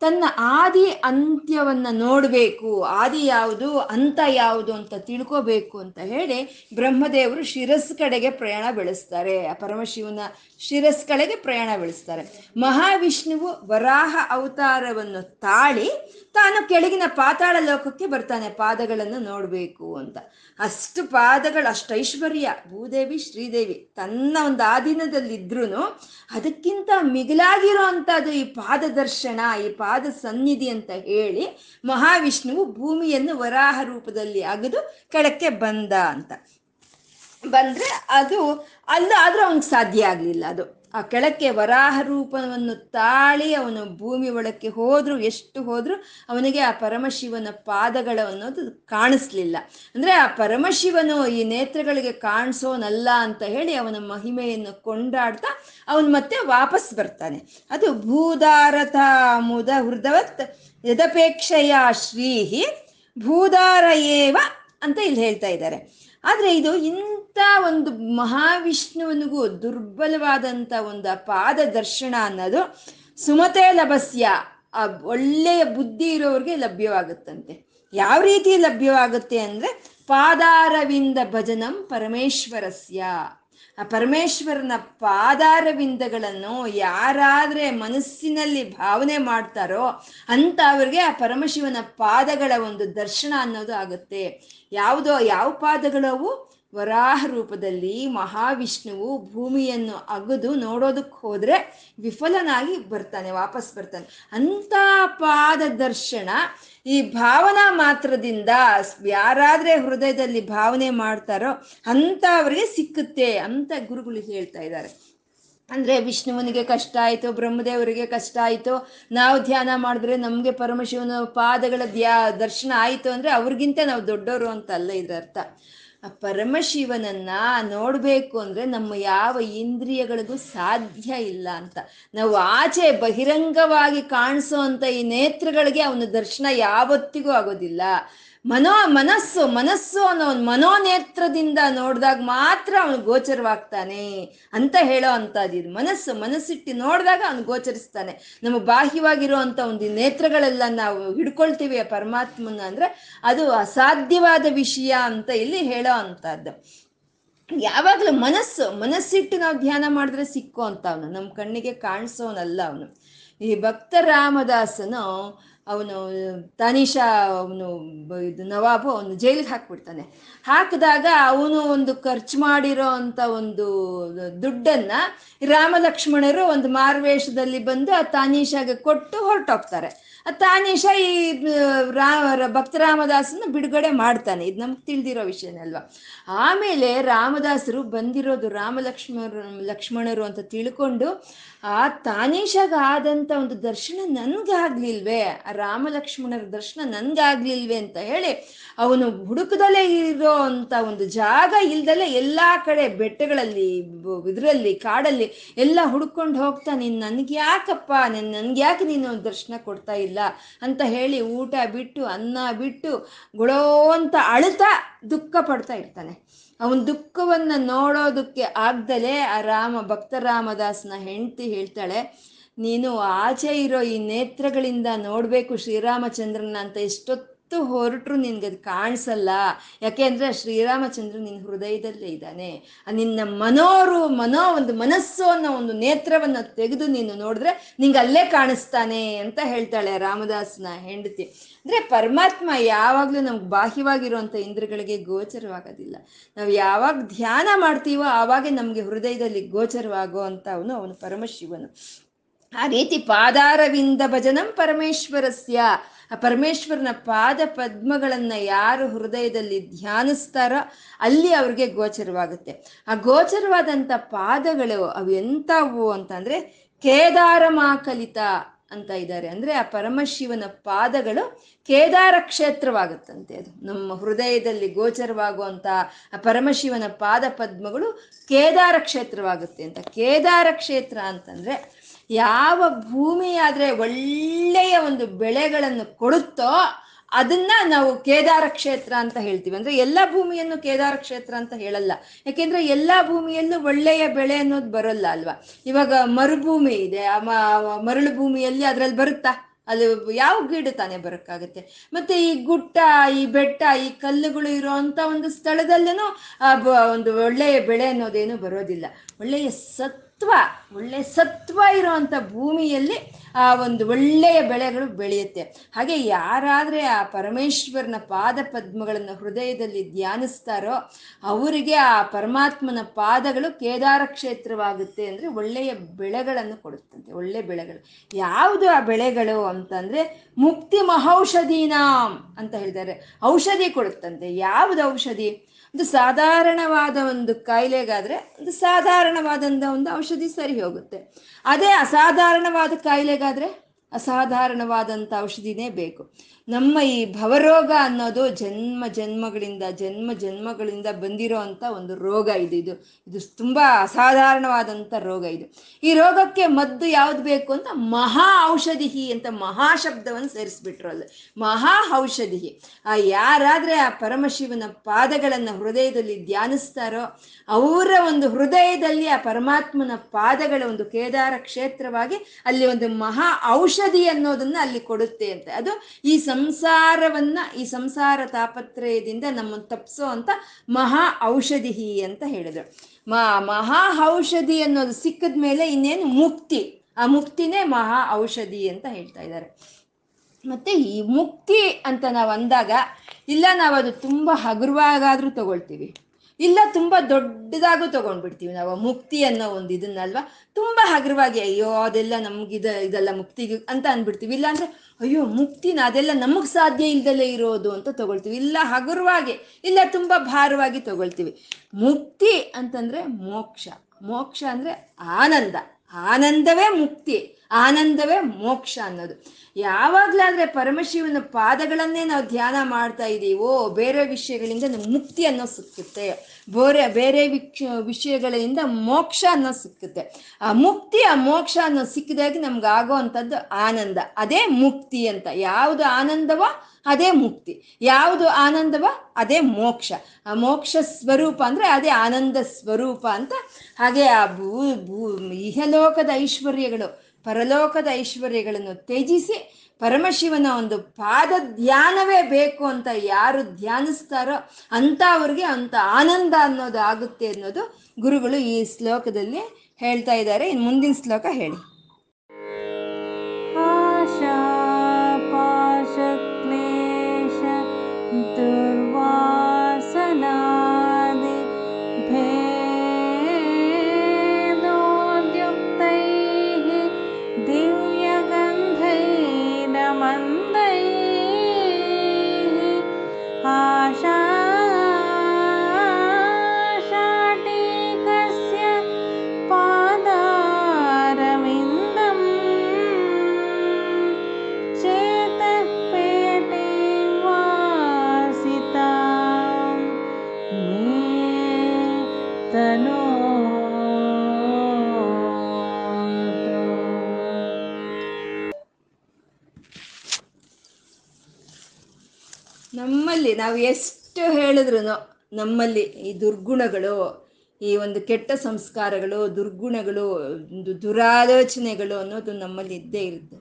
Speaker 1: ತನ್ನ ಆದಿ ಅಂತ್ಯವನ್ನ ನೋಡಬೇಕು. ಆದಿ ಯಾವುದು, ಅಂತ ಯಾವುದು ಅಂತ ತಿಳ್ಕೋಬೇಕು ಅಂತ ಹೇಳಿ ಬ್ರಹ್ಮದೇವರು ಶಿರಸ್ ಕಡೆಗೆ ಪ್ರಯಾಣ ಬೆಳೆಸ್ತಾರೆ. ಪರಮಶಿವನ ಶಿರಸ್ ಕಡೆಗೆ ಪ್ರಯಾಣ ಬೆಳೆಸ್ತಾರೆ. ಮಹಾವಿಷ್ಣುವು ವರಾಹ ಅವತಾರವನ್ನು ತಾಳಿ ತಾನು ಕೆಳಗಿನ ಪಾತಾಳ ಲೋಕಕ್ಕೆ ಬರ್ತಾನೆ, ಪಾದಗಳನ್ನು ನೋಡಬೇಕು ಅಂತ. ಅಷ್ಟು ಪಾದಗಳು, ಅಷ್ಟು ಐಶ್ವರ್ಯ. ಭೂದೇವಿ, ಶ್ರೀದೇವಿ ತನ್ನ ಒಂದು ಆಧೀನದಲ್ಲಿದ್ರೂ ಅದಕ್ಕಿಂತ ಮಿಗಿಲಾಗಿರೋ ಅಂಥದ್ದು ಈ ಪಾದ ದರ್ಶನ, ಈ ಪಾದ ಸನ್ನಿಧಿ ಅಂತ ಹೇಳಿ ಮಹಾವಿಷ್ಣುವು ಭೂಮಿಯನ್ನು ವರಾಹ ರೂಪದಲ್ಲಿ ಅಗದು ಕೆಳಕ್ಕೆ ಬಂದ ಅಂತ. ಬಂದ್ರೆ ಅದು ಅಲ್ಲ ಆದ್ರೂ ಅವನಿಗೆ ಸಾಧ್ಯ ಆಗ್ಲಿಲ್ಲ ಅದು. ಆ ಕೆಳಕ್ಕೆ ವರಾಹ ರೂಪವನ್ನು ತಾಳಿ ಅವನು ಭೂಮಿ ಒಳಕ್ಕೆ ಹೋದ್ರು, ಎಷ್ಟು ಹೋದ್ರು ಅವನಿಗೆ ಆ ಪರಮಶಿವನ ಪಾದಗಳ ಅನ್ನೋದು ಕಾಣಿಸ್ಲಿಲ್ಲ. ಅಂದ್ರೆ ಆ ಪರಮಶಿವನು ಈ ನೇತ್ರಗಳಿಗೆ ಕಾಣಿಸೋನಲ್ಲ ಅಂತ ಹೇಳಿ ಅವನ ಮಹಿಮೆಯನ್ನು ಕೊಂಡಾಡ್ತಾ ಅವನು ಮತ್ತೆ ವಾಪಸ್ ಬರ್ತಾನೆ. ಅದು ಭೂದಾರಥ ಮುದ ಹೃದವತ್ ಯದಪೇಕ್ಷೆಯ ಶ್ರೀಹಿ ಭೂದಾರ ಏವ ಅಂತ ಇಲ್ಲಿ ಹೇಳ್ತಾ ಇದ್ದಾರೆ. ಆದರೆ ಇದು ಇಂಥ ಒಂದು ಮಹಾವಿಷ್ಣುವನಿಗೂ ದುರ್ಬಲವಾದಂಥ ಒಂದು ಪಾದ ದರ್ಶನ ಅನ್ನೋದು ಸುಮತೆ ಲಭಸ್ಯ. ಆ ಒಳ್ಳೆಯ ಬುದ್ಧಿ ಇರೋರಿಗೆ ಲಭ್ಯವಾಗುತ್ತಂತೆ. ಯಾವ ರೀತಿ ಲಭ್ಯವಾಗುತ್ತೆ ಅಂದರೆ ಪಾದಾರವಿಂದ ಭಜನಂ ಪರಮೇಶ್ವರಸ್ಯ. ಆ ಪರಮೇಶ್ವರನ ಪಾದಾರವಿಂದಗಳನ್ನು ಯಾರಾದ್ರೆ ಮನಸ್ಸಿನಲ್ಲಿ ಭಾವನೆ ಮಾಡ್ತಾರೋ ಅಂತ ಅವ್ರಿಗೆ ಆ ಪರಮಶಿವನ ಪಾದಗಳ ಒಂದು ದರ್ಶನ ಅನ್ನೋದು ಆಗುತ್ತೆ. ಯಾವುದೋ, ಯಾವ ಪಾದಗಳವು ವರಾಹ ರೂಪದಲ್ಲಿ ಮಹಾವಿಷ್ಣುವು ಭೂಮಿಯನ್ನು ಅಗದು ನೋಡೋದಕ್ಕೆ ಹೋದರೆ ವಿಫಲನಾಗಿ ಬರ್ತಾನೆ, ವಾಪಸ್ ಬರ್ತಾನೆ. ಅಂಥ ಪಾದ ದರ್ಶನ ಈ ಭಾವನಾ ಮಾತ್ರದಿಂದ ಯಾರಾದ್ರೆ ಹೃದಯದಲ್ಲಿ ಭಾವನೆ ಮಾಡ್ತಾರೋ ಅಂತ ಅವರಿಗೆ ಸಿಕ್ಕುತ್ತೆ ಅಂತ ಗುರುಗಳು ಹೇಳ್ತಾ ಇದ್ದಾರೆ. ಅಂದ್ರೆ ವಿಷ್ಣುವನಿಗೆ ಕಷ್ಟ ಆಯಿತು, ಬ್ರಹ್ಮದೇವರಿಗೆ ಕಷ್ಟ ಆಯಿತು, ನಾವು ಧ್ಯಾನ ಮಾಡಿದ್ರೆ ನಮಗೆ ಪರಮಶಿವನ ಪಾದಗಳ ದ್ಯಾ, ದರ್ಶನ ಆಯಿತು ಅಂದ್ರೆ ಅವ್ರಿಗಿಂತ ನಾವು ದೊಡ್ಡವರು ಅಂತ ಅಲ್ಲ ಇದರ ಅರ್ಥ ಆ ಪರಮಶಿವನನ್ನ ನೋಡ್ಬೇಕು ಅಂದ್ರೆ ನಮ್ಮ ಯಾವ ಇಂದ್ರಿಯಗಳಿಗೂ ಸಾಧ್ಯ ಇಲ್ಲ ಅಂತ. ನಾವು ಆಚೆ ಬಹಿರಂಗವಾಗಿ ಕಾಣಿಸೋ ಅಂತ ಈ ನೇತ್ರಗಳಿಗೆ ಅವನ ದರ್ಶನ ಯಾವತ್ತಿಗೂ ಆಗೋದಿಲ್ಲ. ಮನೋ ಮನಸ್ಸು ಮನಸ್ಸು ಅನ್ನೋ ಒಂದು ಮನೋನೇತ್ರದಿಂದ ನೋಡಿದಾಗ ಮಾತ್ರ ಅವನು ಗೋಚರವಾಗ್ತಾನೆ ಅಂತ ಹೇಳೋ ಇದು. ಮನಸ್ಸು, ಮನಸ್ಸಿಟ್ಟು ನೋಡಿದಾಗ ಅವನು ಗೋಚರಿಸ್ತಾನೆ. ನಮ್ಮ ಬಾಹ್ಯವಾಗಿರುವಂಥ ಒಂದು ನೇತ್ರಗಳೆಲ್ಲ ನಾವು ಹಿಡ್ಕೊಳ್ತೀವಿ ಪರಮಾತ್ಮನ ಅಂದರೆ ಅದು ಅಸಾಧ್ಯವಾದ ವಿಷಯ ಅಂತ ಇಲ್ಲಿ ಹೇಳೋ ಅಂಥದ್ದು. ಯಾವಾಗಲೂ ಮನಸ್ಸು, ಮನಸ್ಸಿಟ್ಟು ನಾವು ಧ್ಯಾನ ಮಾಡಿದ್ರೆ ಸಿಕ್ಕೋ ಅಂತ ಅವನು ನಮ್ಮ ಕಣ್ಣಿಗೆ ಕಾಣಿಸೋನಲ್ಲ ಅವನು. ಈ ಭಕ್ತ ರಾಮದಾಸನು ಅವನು ತಾನೀಶಾ ಅವನು ಇದು ನವಾಬು ಅವನು ಜೈಲಿಗೆ ಹಾಕ್ಬಿಡ್ತಾನೆ. ಹಾಕಿದಾಗ ಅವನು ಒಂದು ಖರ್ಚು ಮಾಡಿರೋ ಅಂತ ಒಂದು ದುಡ್ಡನ್ನ ರಾಮಲಕ್ಷ್ಮಣರು ಒಂದು ಮಾರ್ವೇಷದಲ್ಲಿ ಬಂದು ಆ ತಾನೀಶಾಗೆ ಕೊಟ್ಟು ಹೊರಟೋಗ್ತಾರೆ. ಆ ಶೈ ರಾ ಭಕ್ತರಾಮದಾಸನ ಬಿಡುಗಡೆ ಮಾಡ್ತಾನೆ. ಇದು ನಮ್ಗೆ ತಿಳಿದಿರೋ ವಿಷಯನೇ ಅಲ್ವಾ? ಆಮೇಲೆ ರಾಮದಾಸರು ಬಂದಿರೋದು ರಾಮ ಲಕ್ಷ್ಮಣರು ಅಂತ ತಿಳ್ಕೊಂಡು, ಆ ತಾನೇಶಾಗ ಆದಂಥ ಒಂದು ದರ್ಶನ ನನ್ಗಾಗ್ಲಿಲ್ವೇ? ಆ ರಾಮ ಲಕ್ಷ್ಮಣರ ದರ್ಶನ ನನ್ಗಾಗ್ಲಿಲ್ವೇ ಅಂತ ಹೇಳಿ, ಅವನು ಹುಡುಕದಲ್ಲೇ ಇರೋ ಅಂತ ಒಂದು ಜಾಗ ಇಲ್ದಲೆ ಎಲ್ಲಾ ಕಡೆ ಬೆಟ್ಟಗಳಲ್ಲಿ ಇದರಲ್ಲಿ, ಕಾಡಲ್ಲಿ ಎಲ್ಲ ಹುಡ್ಕೊಂಡು ಹೋಗ್ತಾ ನೀನು ನನ್ಗೆ ಯಾಕಪ್ಪ ನೀನು ನನ್ಗೆ ಯಾಕೆ ನೀನು ದರ್ಶನ ಕೊಡ್ತಾ ಇಲ್ಲ? ಅಂತ ಹೇಳಿ ಊಟ ಬಿಟ್ಟು, ಅನ್ನ ಬಿಟ್ಟು, ಗುಳೋ ಅಂತ ಅಳುತ್ತಾ ದುಃಖ ಪಡ್ತಾ ಇರ್ತಾನೆ. ಅವನ ದುಃಖವನ್ನ ನೋಡೋದಕ್ಕೆ ಆಗ್ದಲೇ ಆ ರಾಮ, ಭಕ್ತ ರಾಮದಾಸ್ನ ಹೆಂಡತಿ ಹೇಳ್ತಾಳೆ, ನೀನು ಆಚೆ ಇರೋ ಈ ನೇತ್ರಗಳಿಂದ ನೋಡಬೇಕು ಶ್ರೀರಾಮಚಂದ್ರನ ಅಂತ ಎಷ್ಟೊತ್ತು ಹೊರಟ್ರು ನಿನ್ಗೆ ಅದು ಕಾಣಿಸಲ್ಲ. ಯಾಕೆಂದ್ರೆ ಶ್ರೀರಾಮಚಂದ್ರ ನಿನ್ನ ಹೃದಯದಲ್ಲೇ ಇದ್ದಾನೆ. ನಿನ್ನ ಮನೋರು, ಮನೋ ಒಂದು ಮನಸ್ಸು ಅನ್ನೋ ಒಂದು ನೇತ್ರವನ್ನು ತೆಗೆದು ನೀನು ನೋಡಿದ್ರೆ ನಿಂಗೆ ಅಲ್ಲೇ ಕಾಣಿಸ್ತಾನೆ ಅಂತ ಹೇಳ್ತಾಳೆ ರಾಮದಾಸನ ಹೆಂಡತಿ. ಅಂದ್ರೆ ಪರಮಾತ್ಮ ಯಾವಾಗಲೂ ನಮ್ಗೆ ಬಾಹ್ಯವಾಗಿರುವಂಥ ಇಂದ್ರಗಳಿಗೆ ಗೋಚರವಾಗೋದಿಲ್ಲ. ನಾವು ಯಾವಾಗ ಧ್ಯಾನ ಮಾಡ್ತೀವೋ ಆವಾಗೇ ನಮಗೆ ಹೃದಯದಲ್ಲಿ ಗೋಚರವಾಗೋ ಅಂತ ಅವನು ಅವನು ಪರಮಶಿವನು. ಆ ರೀತಿ ಪಾದಾರವಿಂದ ಭಜನಂ ಪರಮೇಶ್ವರಸ್ಯ. ಆ ಪರಮೇಶ್ವರನ ಪಾದ ಪದ್ಮಗಳನ್ನ ಯಾರು ಹೃದಯದಲ್ಲಿ ಧ್ಯಾನಿಸ್ತಾರೋ ಅಲ್ಲಿ ಅವ್ರಿಗೆ ಗೋಚರವಾಗುತ್ತೆ. ಆ ಗೋಚರವಾದಂಥ ಪಾದಗಳು ಅವು ಎಂಥವು ಅಂತಂದ್ರೆ ಕೇದಾರಮಾಕಲಿತ ಅಂತ ಇದ್ದಾರೆ. ಅಂದ್ರೆ ಆ ಪರಮಶಿವನ ಪಾದಗಳು ಕೇದಾರ ಕ್ಷೇತ್ರವಾಗುತ್ತಂತೆ ಅದು. ನಮ್ಮ ಹೃದಯದಲ್ಲಿ ಗೋಚರವಾಗುವಂತ ಆ ಪರಮಶಿವನ ಪಾದ ಪದ್ಮಗಳು ಕೇದಾರ ಕ್ಷೇತ್ರವಾಗುತ್ತೆ ಅಂತ. ಕೇದಾರ ಕ್ಷೇತ್ರ ಅಂತಂದ್ರೆ ಯಾವ ಭೂಮಿ ಆದ್ರೆ ಒಳ್ಳೆಯ ಒಂದು ಬೆಳೆಗಳನ್ನು ಕೊಡುತ್ತೋ ಅದನ್ನ ನಾವು ಕೇದಾರ ಕ್ಷೇತ್ರ ಅಂತ ಹೇಳ್ತೀವಿ. ಅಂದ್ರೆ ಎಲ್ಲ ಭೂಮಿಯನ್ನು ಕೇದಾರ ಕ್ಷೇತ್ರ ಅಂತ ಹೇಳಲ್ಲ. ಯಾಕೆಂದ್ರೆ ಎಲ್ಲಾ ಭೂಮಿಯಲ್ಲೂ ಒಳ್ಳೆಯ ಬೆಳೆ ಅನ್ನೋದು ಬರೋಲ್ಲ ಅಲ್ವಾ? ಇವಾಗ ಮರುಭೂಮಿ ಇದೆ. ಮರಳು ಭೂಮಿಯಲ್ಲಿ ಅದ್ರಲ್ಲಿ ಬರುತ್ತಾ? ಅದು ಯಾವ ಗಿಡ ತಾನೇ ಬರೋಕ್ಕಾಗುತ್ತೆ? ಮತ್ತೆ ಈ ಗುಟ್ಟ, ಈ ಬೆಟ್ಟ, ಈ ಕಲ್ಲುಗಳು ಇರುವಂತ ಒಂದು ಸ್ಥಳದಲ್ಲೂ ಒಂದು ಒಳ್ಳೆಯ ಬೆಳೆ ಅನ್ನೋದೇನು ಬರೋದಿಲ್ಲ. ಒಳ್ಳೆಯ ಸತ್ವ ಒಳ್ಳೆಯ ಸತ್ವ ಇರುವಂತ ಭೂಮಿಯಲ್ಲಿ, ಆ, ಒಂದು ಒಳ್ಳೆಯ ಬೆಳೆಗಳು ಬೆಳೆಯುತ್ತೆ. ಹಾಗೆ ಯಾರಾದ್ರೆ ಆ ಪರಮೇಶ್ವರನ ಪಾದ ಪದ್ಮಗಳನ್ನು ಹೃದಯದಲ್ಲಿ ಧ್ಯಾನಿಸ್ತಾರೋ, ಅವರಿಗೆ ಆ ಪರಮಾತ್ಮನ ಪಾದಗಳು ಕೇದಾರ ಕ್ಷೇತ್ರವಾಗುತ್ತೆ ಅಂದ್ರೆ ಒಳ್ಳೆಯ ಬೆಳೆಗಳನ್ನು ಕೊಡುತ್ತಂತೆ ಒಳ್ಳೆಯ ಬೆಳೆಗಳು. ಯಾವುದು ಆ ಬೆಳೆಗಳು ಅಂತಂದ್ರೆ, ಮುಕ್ತಿ ಮಹೌಷಧೀನಾಂ ಅಂತ ಹೇಳಿದ್ದಾರೆ ಔಷಧಿ ಕೊಡುತ್ತಂತೆ. ಯಾವುದು ಔಷಧಿ? ಒಂದು ಸಾಧಾರಣವಾದ ಒಂದು ಕಾಯಿಲೆಗಾದರೆ ಒಂದು ಸಾಧಾರಣವಾದಂಥ ಒಂದು ಔಷಧಿ ಸರಿ ಹೋಗುತ್ತೆ. ಅದೇ ಅಸಾಧಾರಣವಾದ ಕಾಯಿಲೆಗಾದ್ರೆ ಅಸಾಧಾರಣವಾದಂಥ ಔಷಧಿನೇ ಬೇಕು. ನಮ್ಮ ಈ ಭವರೋಗ ಅನ್ನೋದು ಜನ್ಮ ಜನ್ಮಗಳಿಂದ ಜನ್ಮ ಜನ್ಮಗಳಿಂದ ಬಂದಿರೋ ಅಂಥ ಒಂದು ರೋಗ ಇದು ಇದು ಇದು ತುಂಬ ಅಸಾಧಾರಣವಾದಂಥ ರೋಗ ಇದು. ಈ ರೋಗಕ್ಕೆ ಮದ್ದು ಯಾವ್ದು ಬೇಕು ಅಂತ ಮಹಾ ಔಷಧಿ ಅಂತ ಮಹಾ ಶಬ್ದವನ್ನು ಸೇರಿಸ್ಬಿಟ್ರು ಅಲ್ಲಿ ಮಹಾ ಔಷಧಿ ಆ ಯಾರಾದರೆ ಆ ಪರಮಶಿವನ ಪಾದಗಳನ್ನು ಹೃದಯದಲ್ಲಿ ಧ್ಯಾನಿಸ್ತಾರೋ, ಅವರ ಒಂದು ಹೃದಯದಲ್ಲಿ ಆ ಪರಮಾತ್ಮನ ಪಾದಗಳ ಒಂದು ಕೇದಾರ ಕ್ಷೇತ್ರವಾಗಿ ಅಲ್ಲಿ ಒಂದು ಮಹಾ ಔಷಧಿ ಅನ್ನೋದನ್ನ ಅಲ್ಲಿ ಕೊಡುತ್ತೆ ಅಂತ. ಅದು ಈ ಸಂಸಾರವನ್ನ, ಈ ಸಂಸಾರ ತಾಪತ್ರಯದಿಂದ ನಮ್ಮನ್ನು ತಪ್ಸೋ ಅಂತ ಮಹಾ ಔಷಧಿ ಅಂತ ಹೇಳಿದ್ರು. ಮಹಾ ಔಷಧಿ ಅನ್ನೋದು ಸಿಕ್ಕಿದ ಮೇಲೆ ಇನ್ನೇನು ಮುಕ್ತಿ, ಆ ಮುಕ್ತಿನೇ ಮಹಾ ಔಷಧಿ ಅಂತ ಹೇಳ್ತಾ ಇದ್ದಾರೆ. ಮತ್ತೆ ಈ ಮುಕ್ತಿ ಅಂತ ನಾವು ಅಂದಾಗ, ಇಲ್ಲ ನಾವು ಅದು ತುಂಬ ಹಗುರವಾಗಾದ್ರೂ ತಗೊಳ್ತೀವಿ. ಇಲ್ಲ, ತುಂಬ ದೊಡ್ಡದಾಗೂ ತಗೊಂಡ್ಬಿಡ್ತೀವಿ ನಾವು ಮುಕ್ತಿ ಅನ್ನೋ ಒಂದು ಇದನ್ನಲ್ವಾ? ತುಂಬ ಹಗುರವಾಗಿ, ಅಯ್ಯೋ, ಅದೆಲ್ಲ ನಮ್ಗಿದ ಇದೆಲ್ಲ ಮುಕ್ತಿಗೆ ಅಂತ ಅಂದ್ಬಿಡ್ತೀವಿ ಇಲ್ಲ ಅಂದ್ರೆ, ಅಯ್ಯೋ, ಮುಕ್ತಿನ ಅದೆಲ್ಲ ನಮಗೆ ಸಾಧ್ಯ ಇಲ್ದಲೇ ಇರೋದು ಅಂತ ತಗೊಳ್ತೀವಿ. ಇಲ್ಲ, ಹಗುರವಾಗಿ, ಇಲ್ಲ, ತುಂಬ ಭಾರವಾಗಿ ತಗೊಳ್ತೀವಿ. ಮುಕ್ತಿ ಅಂತಂದ್ರೆ ಮೋಕ್ಷ. ಮೋಕ್ಷ ಅಂದ್ರೆ ಆನಂದ. ಆನಂದವೇ ಮುಕ್ತಿ. ಆನಂದವೇ ಮೋಕ್ಷ ಅನ್ನೋದು. ಯಾವಾಗ್ಲಾದ್ರೆ ಪರಮಶಿವನ ಪಾದಗಳನ್ನೇ ನಾವು ಧ್ಯಾನ ಮಾಡ್ತಾ ಇದ್ದೀವೋ ಬೇರೆ ವಿಷಯಗಳಿಂದ ಮುಕ್ತಿ ಅನ್ನೋ ಸಿಕ್ಕುತ್ತೆ. ಬೇರೆ ಬೇರೆ ವಿಷಯಗಳಿಂದ ಮೋಕ್ಷ ಅನ್ನೋ ಸಿಕ್ಕುತ್ತೆ. ಆ ಮುಕ್ತಿ, ಆ ಮೋಕ್ಷ ಅನ್ನೋ ಸಿಕ್ಕಿದಾಗ ನಮ್ಗೆ ಆಗೋ ಅಂಥದ್ದು ಆನಂದ. ಅದೇ ಮುಕ್ತಿ ಅಂತ. ಯಾವುದು ಆನಂದವೋ ಅದೇ ಮುಕ್ತಿ. ಯಾವುದು ಆನಂದವ ಅದೇ ಮೋಕ್ಷ. ಆ ಮೋಕ್ಷ ಸ್ವರೂಪ ಅಂದರೆ ಅದೇ ಆನಂದ ಸ್ವರೂಪ ಅಂತ. ಹಾಗೆ ಆ ಭೂ ಭೂ, ಇಹಲೋಕದ ಐಶ್ವರ್ಯಗಳು. ಪರಲೋಕದ ಐಶ್ವರ್ಯಗಳನ್ನು ತ್ಯಜಿಸಿ ಪರಮಶಿವನ ಒಂದು ಪಾದ ಧ್ಯಾನವೇ ಬೇಕು ಅಂತ ಯಾರು ಧ್ಯಾನಿಸ್ತಾರೋ ಅಂತ ಅವ್ರಿಗೆ ಅಂತ ಆನಂದ ಅನ್ನೋದು ಆಗುತ್ತೆ ಅನ್ನೋದು ಗುರುಗಳು ಈ ಶ್ಲೋಕದಲ್ಲಿ ಹೇಳ್ತಾ ಇದ್ದಾರೆ. ಇನ್ನು ಮುಂದಿನ ಶ್ಲೋಕ ಹೇಳಿ. ನಮ್ಮಲ್ಲಿ ನಾವು ಎಷ್ಟು ಹೇಳಿದ್ರು ನಮ್ಮಲ್ಲಿ ಈ ದುರ್ಗುಣಗಳು, ಈ ಒಂದು ಕೆಟ್ಟ ಸಂಸ್ಕಾರಗಳು, ದುರ್ಗುಣಗಳು, ಒಂದು ದುರಾಲೋಚನೆಗಳು ಅನ್ನೋದು ನಮ್ಮಲ್ಲಿ ಇದ್ದೇ ಇರುತ್ತೆ.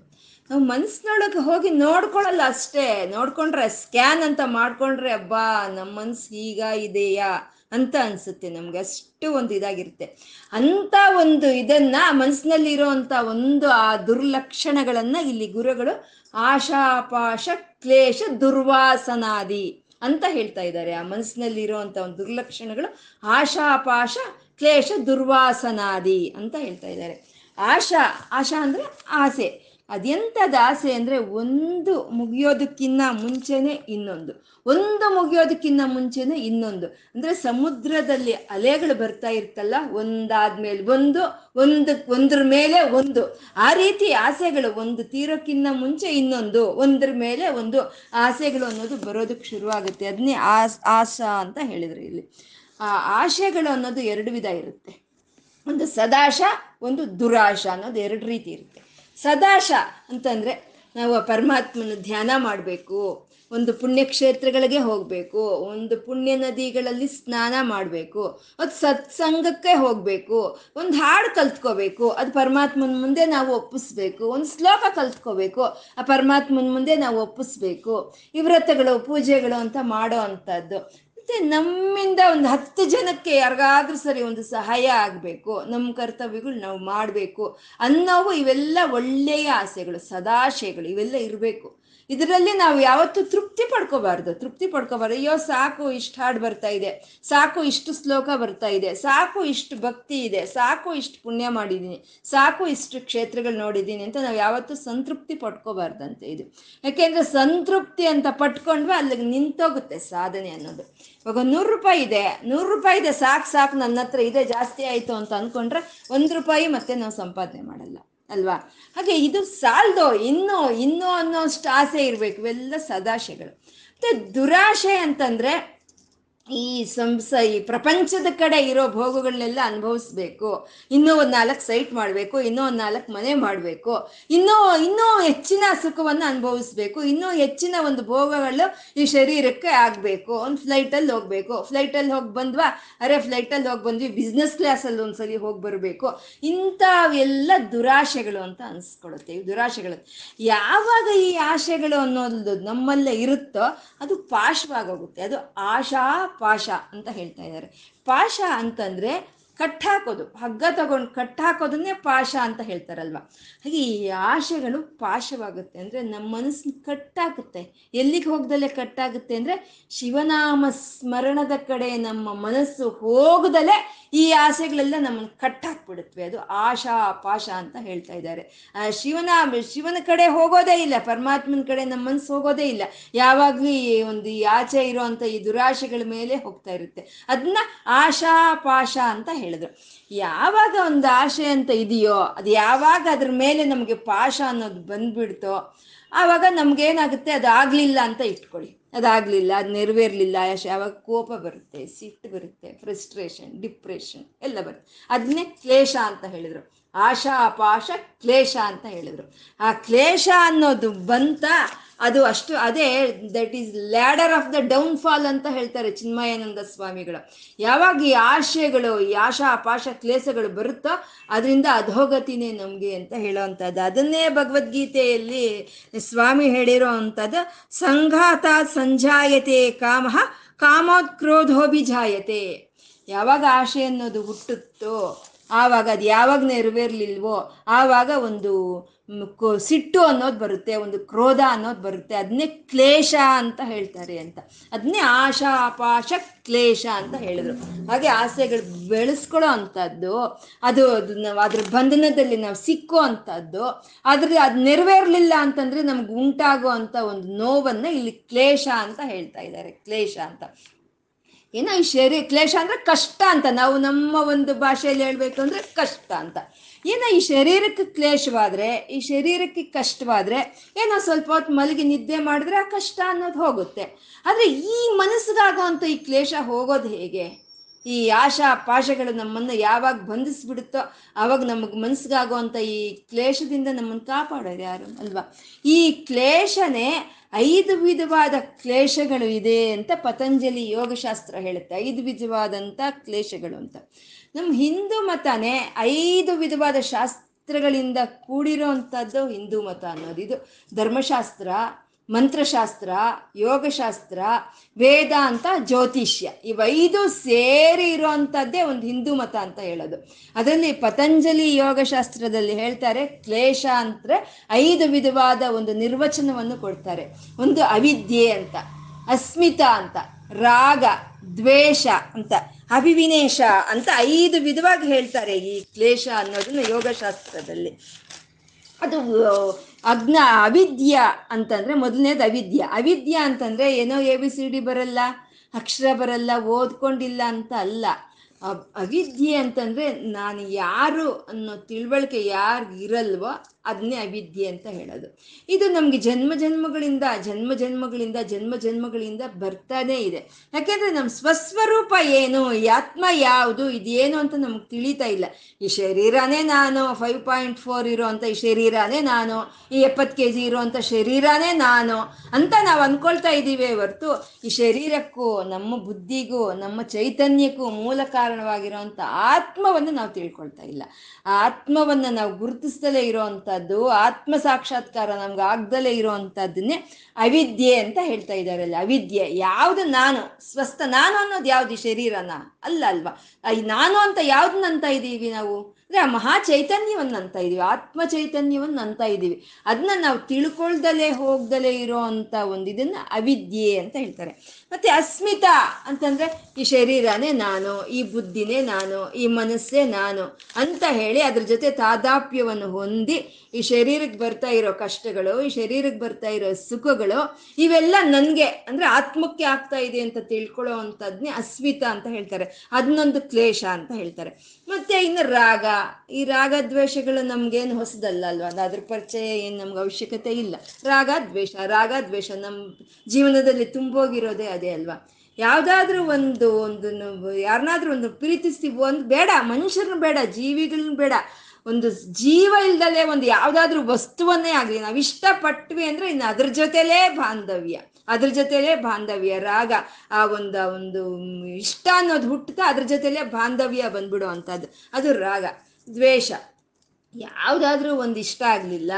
Speaker 1: ನಾವು ಮನಸ್ಸಿನೊಳಗೆ ಹೋಗಿ ನೋಡ್ಕೊಳ್ಳಲ್ಲ ಅಷ್ಟೇ. ನೋಡ್ಕೊಂಡ್ರೆ ಸ್ಕ್ಯಾನ್ ಅಂತ ಮಾಡ್ಕೊಂಡ್ರೆ, ಅಬ್ಬಾ ನಮ್ಮ ಮನ್ಸು ಈಗ ಇದೆಯಾ? ಅಂತ ಅನ್ಸುತ್ತೆ ನಮ್ಗೆ. ಅಷ್ಟು ಒಂದು ಇದಾಗಿರುತ್ತೆ. ಅಂತ ಒಂದು ಇದನ್ನ ಮನಸ್ಸಿನಲ್ಲಿ ಇರೋಂಥ ಒಂದು ಆ ದುರ್ಲಕ್ಷಣಗಳನ್ನ ಇಲ್ಲಿ ಗುರುಗಳು ಆಶಾಪಾಶ ಕ್ಲೇಶ ದುರ್ವಾಸನಾದಿ ಅಂತ ಹೇಳ್ತಾ ಇದ್ದಾರೆ. ಆ ಮನಸ್ಸಿನಲ್ಲಿ ಇರುವಂತ ಒಂದು ದುರ್ಲಕ್ಷಣಗಳು ಆಶಾಪಾಶ ಕ್ಲೇಶ ದುರ್ವಾಸನಾದಿ ಅಂತ ಹೇಳ್ತಾ ಇದ್ದಾರೆ. ಆಶಾ ಆಶಾ ಅಂದ್ರೆ ಆಸೆ. ಅದೆಂಥದ್ದು ಆಸೆ ಅಂದ್ರೆ ಒಂದು ಮುಗಿಯೋದಕ್ಕಿನ್ನ ಮುಂಚೆನೆ ಇನ್ನೊಂದು. ಒಂದು ಮುಗಿಯೋದಕ್ಕಿನ್ನ ಮುಂಚೆನೆ ಇನ್ನೊಂದು. ಅಂದ್ರೆ ಸಮುದ್ರದಲ್ಲಿ ಅಲೆಗಳು ಬರ್ತಾ ಇರ್ತಲ್ಲ, ಒಂದಾದ್ಮೇಲೆ ಒಂದು ಒಂದು, ಒಂದ್ರ ಮೇಲೆ ಒಂದು. ಆ ರೀತಿ ಆಸೆಗಳು ಒಂದು ತೀರೋಕ್ಕಿಂತ ಮುಂಚೆ ಇನ್ನೊಂದು, ಒಂದ್ರ ಮೇಲೆ ಒಂದು ಆಸೆಗಳು ಅನ್ನೋದು ಬರೋದಕ್ಕೆ ಶುರುವಾಗುತ್ತೆ. ಅದನ್ನೇ ಆಸ್, ಆಸಾ ಅಂತ ಹೇಳಿದ್ರು ಇಲ್ಲಿ. ಆ ಆಶೆಗಳು ಅನ್ನೋದು ಎರಡು ವಿಧ ಇರುತ್ತೆ. ಒಂದು ಸದಾಶ, ಒಂದು ದುರಾಶ ಅನ್ನೋದು ಎರಡು ರೀತಿ ಇರುತ್ತೆ. ಸದಾಶ ಅಂತಂದ್ರೆ ನಾವು ಪರಮಾತ್ಮನ ಧ್ಯಾನ ಮಾಡಬೇಕು, ಒಂದು ಪುಣ್ಯಕ್ಷೇತ್ರಗಳಿಗೆ ಹೋಗಬೇಕು, ಒಂದು ಪುಣ್ಯ ನದಿಗಳಲ್ಲಿ ಸ್ನಾನ ಮಾಡಬೇಕು, ಅದು ಸತ್ಸಂಗಕ್ಕೆ ಹೋಗಬೇಕು, ಒಂದು ಹಾಡು ಕಲ್ತ್ಕೋಬೇಕು, ಅದು ಪರಮಾತ್ಮನ ಮುಂದೆ ನಾವು ಒಪ್ಪಿಸ್ಬೇಕು, ಒಂದು ಶ್ಲೋಕ ಕಲ್ತ್ಕೋಬೇಕು, ಆ ಪರಮಾತ್ಮನ ಮುಂದೆ ನಾವು ಒಪ್ಪಿಸ್ಬೇಕು, ಈ ವ್ರತಗಳು, ಪೂಜೆಗಳು ಅಂತ ಮಾಡೋ ಅಂಥದ್ದು. ಮತ್ತೆ ನಮ್ಮಿಂದ ಒಂದು ಹತ್ತು ಜನಕ್ಕೆ ಯಾರಿಗಾದ್ರೂ ಸರಿ ಒಂದು ಸಹಾಯ ಆಗಬೇಕು, ನಮ್ಮ ಕರ್ತವ್ಯಗಳು ನಾವು ಮಾಡಬೇಕು ಅನ್ನೋವು ಇವೆಲ್ಲ ಒಳ್ಳೆಯ ಆಸೆಗಳು, ಸದಾಶಯಗಳು ಇವೆಲ್ಲ ಇರಬೇಕು. ಇದರಲ್ಲಿ ನಾವು ಯಾವತ್ತೂ ತೃಪ್ತಿ ಪಡ್ಕೋಬಾರ್ದು. ತೃಪ್ತಿ ಪಡ್ಕೋಬಾರ್ದು. ಅಯ್ಯೋ, ಸಾಕು, ಇಷ್ಟು ಹಾಡು ಬರ್ತಾ ಇದೆ. ಸಾಕು, ಇಷ್ಟು ಶ್ಲೋಕ ಬರ್ತಾ ಇದೆ. ಸಾಕು, ಇಷ್ಟು ಭಕ್ತಿ ಇದೆ. ಸಾಕು, ಇಷ್ಟು ಪುಣ್ಯ ಮಾಡಿದ್ದೀನಿ. ಸಾಕು, ಇಷ್ಟು ಕ್ಷೇತ್ರಗಳು ನೋಡಿದ್ದೀನಿ ಅಂತ ನಾವು ಯಾವತ್ತೂ ಸಂತೃಪ್ತಿ ಪಡ್ಕೋಬಾರ್ದಂತೆ ಇದು. ಯಾಕೆಂದ್ರೆ ಸಂತೃಪ್ತಿ ಅಂತ ಪಟ್ಕೊಂಡ್ರೆ ಅಲ್ಲಿಗೆ ನಿಂತೋಗುತ್ತೆ ಸಾಧನೆ ಅನ್ನೋದು. ಇವಾಗ ನೂರು ರೂಪಾಯಿ ಇದೆ. ನೂರು ರೂಪಾಯಿ ಇದೆ. ಸಾಕು ಸಾಕು ನನ್ನ ಹತ್ರ ಇದೆ. ಜಾಸ್ತಿ ಆಯಿತು ಅಂತ ಅಂದ್ಕೊಂಡ್ರೆ ಒಂದು ರೂಪಾಯಿ ಮತ್ತೆ ನಾವು ಸಂಪಾದನೆ ಮಾಡಲ್ಲ. ಅಲ್ವಾ? ಹಾಗೆ ಇದು ಸಾಲ್ದೋ ಇನ್ನೂ ಇನ್ನೂ ಅನ್ನೋಷ್ಟು ಆಸೆ ಇರಬೇಕು ಇವೆಲ್ಲ ಸದಾಶೆಗಳು ಮತ್ತು ದುರಾಶೆ ಅಂತಂದ್ರೆ ಈ ಸಂಸ ಈ ಪ್ರಪಂಚದ ಕಡೆ ಇರೋ ಭೋಗಗಳನ್ನೆಲ್ಲ ಅನುಭವಿಸ್ಬೇಕು. ಇನ್ನೂ ಒಂದು ನಾಲ್ಕು ಸೈಟ್ ಮಾಡಬೇಕು, ಇನ್ನೂ ಒಂದು ನಾಲ್ಕು ಮನೆ ಮಾಡಬೇಕು. ಇನ್ನೂ ಇನ್ನೂ ಹೆಚ್ಚಿನ ಸುಖವನ್ನು ಅನುಭವಿಸ್ಬೇಕು. ಇನ್ನೂ ಹೆಚ್ಚಿನ ಒಂದು ಭೋಗಗಳು ಈ ಶರೀರಕ್ಕೆ ಆಗಬೇಕು. ಒಂದು ಫ್ಲೈಟಲ್ಲಿ ಹೋಗ್ಬೇಕು. ಫ್ಲೈಟಲ್ಲಿ ಹೋಗಿ ಬಂದ್ವಾ, ಅರೆ ಫ್ಲೈಟಲ್ಲಿ ಹೋಗಿ ಬಂದ್ವಿ ಬಿಸ್ನೆಸ್ ಕ್ಲಾಸಲ್ಲಿ ಒಂದ್ಸಲಿ ಹೋಗಿ ಬರಬೇಕು. ಇಂಥವೆಲ್ಲ ದುರಾಶೆಗಳು ಅಂತ ಅನ್ಸ್ಕೊಳುತ್ತೆ. ಈ ದುರಾಶೆಗಳು. ಯಾವಾಗ ಈ ಆಶೆಗಳು ಅನ್ನೋದು ನಮ್ಮಲ್ಲೇ ಇರುತ್ತೋ, ಅದು ಪಾಶವಾಗೋಗುತ್ತೆ. ಅದು ಆಶಾ ಪಾಶ ಅಂತ ಹೇಳ್ತಾ ಇದ್ದಾರೆ. ಪಾಶ ಅಂತಂದ್ರೆ ಕಟ್ಟಾಕೋದು, ಹಗ್ಗ ತಗೊಂಡು ಕಟ್ಟಾಕೋದನ್ನೇ ಪಾಶ ಅಂತ ಹೇಳ್ತಾರಲ್ವ? ಹಾಗೆ ಈ ಆಶೆಗಳು ಪಾಶವಾಗುತ್ತೆ ಅಂದರೆ ನಮ್ಮ ಮನಸ್ಸು ಕಟ್ಟಾಗುತ್ತೆ. ಎಲ್ಲಿಗೆ ಹೋಗ್ದಲ್ಲೇ ಕಟ್ಟಾಗುತ್ತೆ ಅಂದರೆ ಶಿವನಾಮ ಸ್ಮರಣದ ಕಡೆ ನಮ್ಮ ಮನಸ್ಸು ಹೋಗದಲ್ಲೇ ಈ ಆಸೆಗಳೆಲ್ಲ ನಮ್ಮನ್ನು ಕಟ್ಟಾಕ್ಬಿಡುತ್ತವೆ ಅದು ಆಶಾ ಪಾಶ ಅಂತ ಹೇಳ್ತಾ ಇದ್ದಾರೆ. ಶಿವನ ಶಿವನ ಕಡೆ ಹೋಗೋದೇ ಇಲ್ಲ, ಪರಮಾತ್ಮನ ಕಡೆ ನಮ್ಮ ಮನಸ್ಸು ಹೋಗೋದೇ ಇಲ್ಲ. ಯಾವಾಗಲೂ ಈ ಒಂದು ಈ ಆಚೆ ಇರುವಂಥ ಈ ದುರಾಶೆಗಳ ಮೇಲೆ ಹೋಗ್ತಾ ಇರುತ್ತೆ. ಅದನ್ನ ಆಶಾ ಪಾಶ ಅಂತ ಹೇಳಿದ್ರು. ಯಾವಾಗ ಒಂದು ಆಶೆ ಅಂತ ಇದೆಯೋ, ಅದು ಯಾವಾಗ ಅದ್ರ ಮೇಲೆ ನಮಗೆ ಪಾಶ ಅನ್ನೋದು ಬಂದ್ಬಿಡ್ತೋ, ಆವಾಗ ನಮ್ಗೇನಾಗುತ್ತೆ ಅದು ಆಗಲಿಲ್ಲ ಅಂತ ಇಟ್ಕೊಳ್ಳಿ. ಅದಾಗ್ಲಿಲ್ಲ ಅದು ನೆರವೇರ್ಲಿಲ್ಲ. ಯಾವಾಗ ಕೋಪ ಬರುತ್ತೆ, ಸಿಟ್ಟು ಬರುತ್ತೆ ಫ್ರಸ್ಟ್ರೇಷನ್ ಡಿಪ್ರೆಷನ್ ಎಲ್ಲ ಬರುತ್ತೆ. ಅದನ್ನೇ ಕ್ಲೇಶ ಅಂತ ಹೇಳಿದ್ರು. ಆಶಾ ಪಾಶ ಕ್ಲೇಶ ಅಂತ ಹೇಳಿದ್ರು. ಆ ಕ್ಲೇಶ ಅನ್ನೋದು ಬಂತ ಅದು ಅಷ್ಟು ಅದೇ that is ladder of the downfall ಅಂತ ಹೇಳ್ತಾರೆ ಚಿನ್ಮಯಾನಂದ ಸ್ವಾಮಿಗಳು. ಯಾವಾಗ ಈ ಆಶಯಗಳು, ಈ ಆಶಾ ಅಪಾಶ ಕ್ಲೇಸಗಳು ಬರುತ್ತೋ ಅದರಿಂದ ಅಧೋಗತಿನೇ ನಮಗೆ ಅಂತ ಹೇಳೋವಂಥದ್ದು. ಅದನ್ನೇ ಭಗವದ್ಗೀತೆಯಲ್ಲಿ ಸ್ವಾಮಿ ಹೇಳಿರೋ ಅಂಥದ್ದು ಸಂಘಾತ ಸಂಜಾಯತೆ ಕಾಮ ಕಾಮೋತ್ಕ್ರೋಧೋಭಿಜಾಯತೆ ಯಾವಾಗ ಆಶೆ ಅನ್ನೋದು ಹುಟ್ಟುತ್ತೋ, ಆವಾಗ ಅದು ಯಾವಾಗ ನೆರವೇರ್ಲಿಲ್ವೋ, ಆವಾಗ ಒಂದು ಸಿಟ್ಟು ಅನ್ನೋದು ಬರುತ್ತೆ, ಒಂದು ಕ್ರೋಧ ಅನ್ನೋದು ಬರುತ್ತೆ. ಅದನ್ನೇ ಕ್ಲೇಶ ಅಂತ ಹೇಳ್ತಾರೆ ಅಂತ. ಅದನ್ನೇ ಆಶಾ ಅಪಾಶ ಕ್ಲೇಶ ಅಂತ ಹೇಳಿದ್ರು. ಹಾಗೆ ಆಸೆಗಳು ಬೆಳೆಸ್ಕೊಳ್ಳೋ ಅಂಥದ್ದು, ಅದು ನಾವು ಅದ್ರ ಬಂಧನದಲ್ಲಿ ನಾವು ಸಿಕ್ಕೋ ಅಂಥದ್ದು ಆದರೆ ಅದು ನೆರವೇರಲಿಲ್ಲ ಅಂತಂದ್ರೆ ನಮ್ಗೆ ಉಂಟಾಗೋ ಅಂತ ಒಂದು ನೋವನ್ನು ಇಲ್ಲಿ ಕ್ಲೇಶ ಅಂತ ಹೇಳ್ತಾ ಇದ್ದಾರೆ. ಕ್ಲೇಶ ಅಂತ. ಏನೋ ಈ ಶರೀರ ಕ್ಲೇಶ ಅಂದ್ರೆ ಕಷ್ಟ ಅಂತ. ನಾವು ನಮ್ಮ ಒಂದು ಭಾಷೆಯಲ್ಲಿ ಹೇಳಬೇಕು ಅಂದರೆ ಕಷ್ಟ ಅಂತ. ಏನೋ ಈ ಶರೀರಕ್ಕೆ ಕ್ಲೇಶವಾದ್ರೆ, ಈ ಶರೀರಕ್ಕೆ ಕಷ್ಟವಾದ್ರೆ, ಏನೋ ಸ್ವಲ್ಪ ಹೊತ್ತು ಮಲಗಿ ನಿದ್ದೆ ಮಾಡಿದ್ರೆ ಆ ಕಷ್ಟ ಅನ್ನೋದು ಹೋಗುತ್ತೆ. ಆದ್ರೆ ಈ ಮನಸ್ಸಿಗಾಗುವಂತ ಈ ಕ್ಲೇಶ ಹೋಗೋದು ಹೇಗೆ? ಈ ಆಶಾ ಪಾಶಗಳು ನಮ್ಮನ್ನು ಯಾವಾಗ ಬಂಧಿಸ್ಬಿಡುತ್ತೋ ಆವಾಗ ನಮಗೆ ಮನಸ್ಸಿಗಾಗುವಂಥ ಈ ಕ್ಲೇಶದಿಂದ ನಮ್ಮನ್ನು ಕಾಪಾಡೋದು ಯಾರು ಅಲ್ವಾ? ಈ ಕ್ಲೇಶನೇ ಐದು ವಿಧವಾದ ಕ್ಲೇಶಗಳು ಇದೆ ಅಂತ ಪತಂಜಲಿ ಯೋಗಶಾಸ್ತ್ರ ಹೇಳುತ್ತೆ. ಐದು ವಿಧವಾದಂಥ ಕ್ಲೇಶಗಳು ಅಂತ. ನಮ್ಮ ಹಿಂದೂ ಮತನೇ ಐದು ವಿಧವಾದ ಶಾಸ್ತ್ರಗಳಿಂದ ಕೂಡಿರೋ ಅಂಥದ್ದು ಹಿಂದೂ ಮತ ಅನ್ನೋದು. ಇದು ಧರ್ಮಶಾಸ್ತ್ರ ಮಂತ್ರಶಾಸ್ತ್ರ, ಯೋಗಶಾಸ್ತ್ರ ವೇದಾಂತ ಜ್ಯೋತಿಷ್ಯ. ಇವೈದು ಸೇರಿ ಇರುವಂಥದ್ದೇ ಒಂದು ಹಿಂದೂ ಮತ ಅಂತ ಹೇಳೋದು. ಅದರಲ್ಲಿ ಪತಂಜಲಿ ಯೋಗಶಾಸ್ತ್ರದಲ್ಲಿ ಹೇಳ್ತಾರೆ, ಕ್ಲೇಶ ಅಂದರೆ ಐದು ವಿಧವಾದ ಒಂದು ನಿರ್ವಚನವನ್ನು ಕೊಡ್ತಾರೆ. ಒಂದು ಅವಿದ್ಯೆ ಅಂತ, ಅಸ್ಮಿತಾ ಅಂತ, ರಾಗ, ದ್ವೇಷ ಅಂತ ಅವಿವಿನೇಶ ಅಂತ ಐದು ವಿಧವಾಗಿ ಹೇಳ್ತಾರೆ ಈ ಕ್ಲೇಶ ಅನ್ನೋದನ್ನ ಯೋಗಶಾಸ್ತ್ರದಲ್ಲಿ. ಅದು ಅಜ್ಞ ಅವಿದ್ಯ ಅಂತಂದ್ರೆ ಮೊದಲನೇದು ಅವಿದ್ಯ. ಅವಿದ್ಯ ಅಂತಂದ್ರೆ ಏನೋ ಎ ಬಿ ಸಿ ಡಿ ಬರಲ್ಲ, ಅಕ್ಷರ ಬರಲ್ಲ, ಓದ್ಕೊಂಡಿಲ್ಲ ಅಂತ ಅಲ್ಲ. ಅವ್- ಅವಿದ್ಯೆ ಅಂತಂದ್ರೆ ನಾನು ಯಾರು ಅನ್ನೋ ತಿಳುವಳಿಕೆ ಯಾರಿಗಿರಲ್ವೋ ಅದನ್ನೇ ಅವಿದ್ಯೆ ಅಂತ ಹೇಳೋದು. ಇದು ನಮಗೆ ಜನ್ಮ ಜನ್ಮಗಳಿಂದ ಜನ್ಮ ಜನ್ಮಗಳಿಂದ ಜನ್ಮ ಜನ್ಮಗಳಿಂದ ಬರ್ತಾನೇ ಇದೆ. ಯಾಕೆಂದ್ರೆ ನಮ್ಮ ಸ್ವಸ್ವರೂಪ ಏನು, ಈ ಆತ್ಮ ಯಾವುದು, ಇದೇನು ಅಂತ ನಮ್ಗೆ ತಿಳಿತಾ ಇಲ್ಲ. ಈ ಶರೀರನೇ ನಾನು ಫೈವ್ ಪಾಯಿಂಟ್ ಫೋರ್ ಇರೋ ಅಂತ ಈ ಶರೀರನೇ ನಾನು, ಈ ಎಪ್ಪತ್ತು ಕೆ ಜಿ ಅಂತ ಶರೀರನೇ ನಾನು ಅಂತ ನಾವು ಅಂದ್ಕೊಳ್ತಾ ಇದ್ದೀವಿ ಹೊರ್ತು, ಈ ಶರೀರಕ್ಕೂ, ನಮ್ಮ ಬುದ್ಧಿಗೂ, ನಮ್ಮ ಚೈತನ್ಯಕ್ಕೂ ಮೂಲ ಕಾರಣವಾಗಿರೋವಂಥ ಆತ್ಮವನ್ನು ನಾವು ತಿಳ್ಕೊಳ್ತಾ ಇಲ್ಲ. ಆ ಆತ್ಮವನ್ನು ನಾವು ಗುರುತಿಸ್ದಲೇ ಇರೋವಂಥದ್ದು ಆತ್ಮ ಸಾಕ್ಷಾತ್ಕಾರ ನಮ್ಗೆ ಆಗ್ದಲೇ ಇರುವಂಥದ್ದನ್ನೇ ಅವಿದ್ಯೆ ಅಂತ ಹೇಳ್ತಾ ಇದ್ದಾರೆ ಅಲ್ಲಿ ಅವಿದ್ಯೆ, ಯಾವುದು ನಾನು? ಸ್ವಸ್ಥ ನಾನು ಅನ್ನೋದು ಯಾವ್ದು ಶರೀರನ? ಅಲ್ಲ ಅಲ್ವಾ? ನಾನು ಅಂತ ಯಾವ್ದನ್ನ ಅಂತ ಇದ್ದೀವಿ ನಾವು? ಅಂದ್ರೆ ಆ ಮಹಾ ಚೈತನ್ಯವನ್ನ ಅಂತ ಇದೀವಿ ಆತ್ಮ ಚೈತನ್ಯವನ್ನ ಅಂತ ಇದ್ದೀವಿ ಅದನ್ನ ನಾವು ತಿಳ್ಕೊಳ್ದಲೇ ಹೋಗ್ದಲೇ ಇರೋ ಅಂತ ಒಂದು ಇದನ್ನ ಅವಿದ್ಯೆ ಅಂತ ಹೇಳ್ತಾರೆ. ಮತ್ತೆ ಅಸ್ಮಿತಾ ಅಂತಂದ್ರೆ ಈ ಶರೀರನೇ ನಾನು, ಈ ಬುದ್ಧಿನೇ ನಾನು, ಈ ಮನಸ್ಸೇ ನಾನು ಅಂತ ಹೇಳಿ ಅದ್ರ ಜೊತೆ ತಾದಾಪ್ಯವನ್ನು ಹೊಂದಿ ಈ ಶರೀರಕ್ಕೆ ಬರ್ತಾ ಇರೋ ಕಷ್ಟಗಳು, ಈ ಶರೀರಕ್ಕೆ ಬರ್ತಾ ಇರೋ ಸುಖಗಳು ಇವೆಲ್ಲ ನನಗೆ ಅಂದ್ರೆ ಆತ್ಮಕ್ಕೆ ಆಗ್ತಾ ಇದೆ ಅಂತ ತಿಳ್ಕೊಳ್ಳೋ ಅಂಥದ್ನೇ ಅಸ್ಮಿತಾ ಅಂತ ಹೇಳ್ತಾರೆ. ಅದನ್ನೊಂದು ಕ್ಲೇಶ ಅಂತ ಹೇಳ್ತಾರೆ. ಮತ್ತೆ ಇನ್ನು ರಾಗ. ಈ ರಾಗ ದ್ವೇಷಗಳು ನಮ್ಗೇನು ಹೊಸದಲ್ಲ ಅಲ್ವಾ ಅದು ಅದ್ರ ಪರಿಚಯ ಏನು ನಮ್ಗೆ ಅವಶ್ಯಕತೆ ಇಲ್ಲ. ರಾಗ ದ್ವೇಷ ರಾಗ ದ್ವೇಷ ನಮ್ಮ ಜೀವನದಲ್ಲಿ ತುಂಬೋಗಿರೋದೇ ಅದೇ ಅಲ್ವಾ? ಯಾವುದಾದ್ರೂ ಒಂದು ಒಂದು ಯಾರನ್ನಾದ್ರೂ ಒಂದು ಪ್ರೀತಿಸ್ತೀವಿ. ಒಂದು ಬೇಡ, ಮನುಷ್ಯರನ್ನ ಬೇಡ, ಜೀವಿಗಳನ್ನ ಬೇಡ. ಒಂದು ಜೀವ ಇಲ್ದಲೆ ಒಂದು ಯಾವುದಾದ್ರೂ ವಸ್ತುವನ್ನೇ ಆಗಲಿ. ನಾವು ಇಷ್ಟಪಟ್ವಿ ಅಂದರೆ ಇನ್ನು ಅದ್ರ ಜೊತೆಲೇ ಬಾಂಧವ್ಯ. ಅದ್ರ ಜೊತೆಲೆ ಬಾಂಧವ್ಯ, ರಾಗ, ಆ ಒಂದು ಒಂದು ಇಷ್ಟ ಅನ್ನೋದು ಹುಟ್ಟುತ್ತಾ ಅದ್ರ ಜೊತೆಲೆ ಬಾಂಧವ್ಯ ಬಂದ್ಬಿಡೋ ಅಂಥದ್ದು. ಅದು ರಾಗ, ದ್ವೇಷ. ಯಾವುದಾದ್ರೂ ಒಂದು ಇಷ್ಟ ಆಗಲಿಲ್ಲ,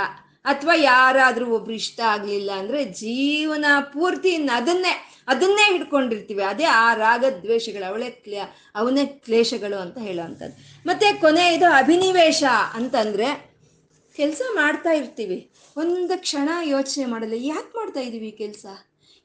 Speaker 1: ಅಥವಾ ಯಾರಾದರೂ ಒಬ್ರು ಇಷ್ಟ ಆಗಲಿಲ್ಲ ಅಂದರೆ ಜೀವನ ಪೂರ್ತಿ ಅದನ್ನೇ ಅದನ್ನೇ ಹಿಡ್ಕೊಂಡಿರ್ತೀವಿ. ಅದೇ ಆ ರಾಗ, ದ್ವೇಷಗಳು, ಅವಳೇ ಕ್ಲೇ, ಅವನೇ ಕ್ಲೇಶಗಳು ಅಂತ ಹೇಳೋವಂಥದ್ದು ಮತ್ತೆ ಕೊನೆ ಇದು ಅಭಿನಿವೇಶ ಅಂತಂದರೆ ಕೆಲಸ ಮಾಡ್ತಾ ಇರ್ತೀವಿ. ಒಂದು ಕ್ಷಣ ಯೋಚನೆ ಮಾಡಲ್ಲ. ಯಾಕೆ ಮಾಡ್ತಾ ಇದ್ದೀವಿ ಕೆಲಸ?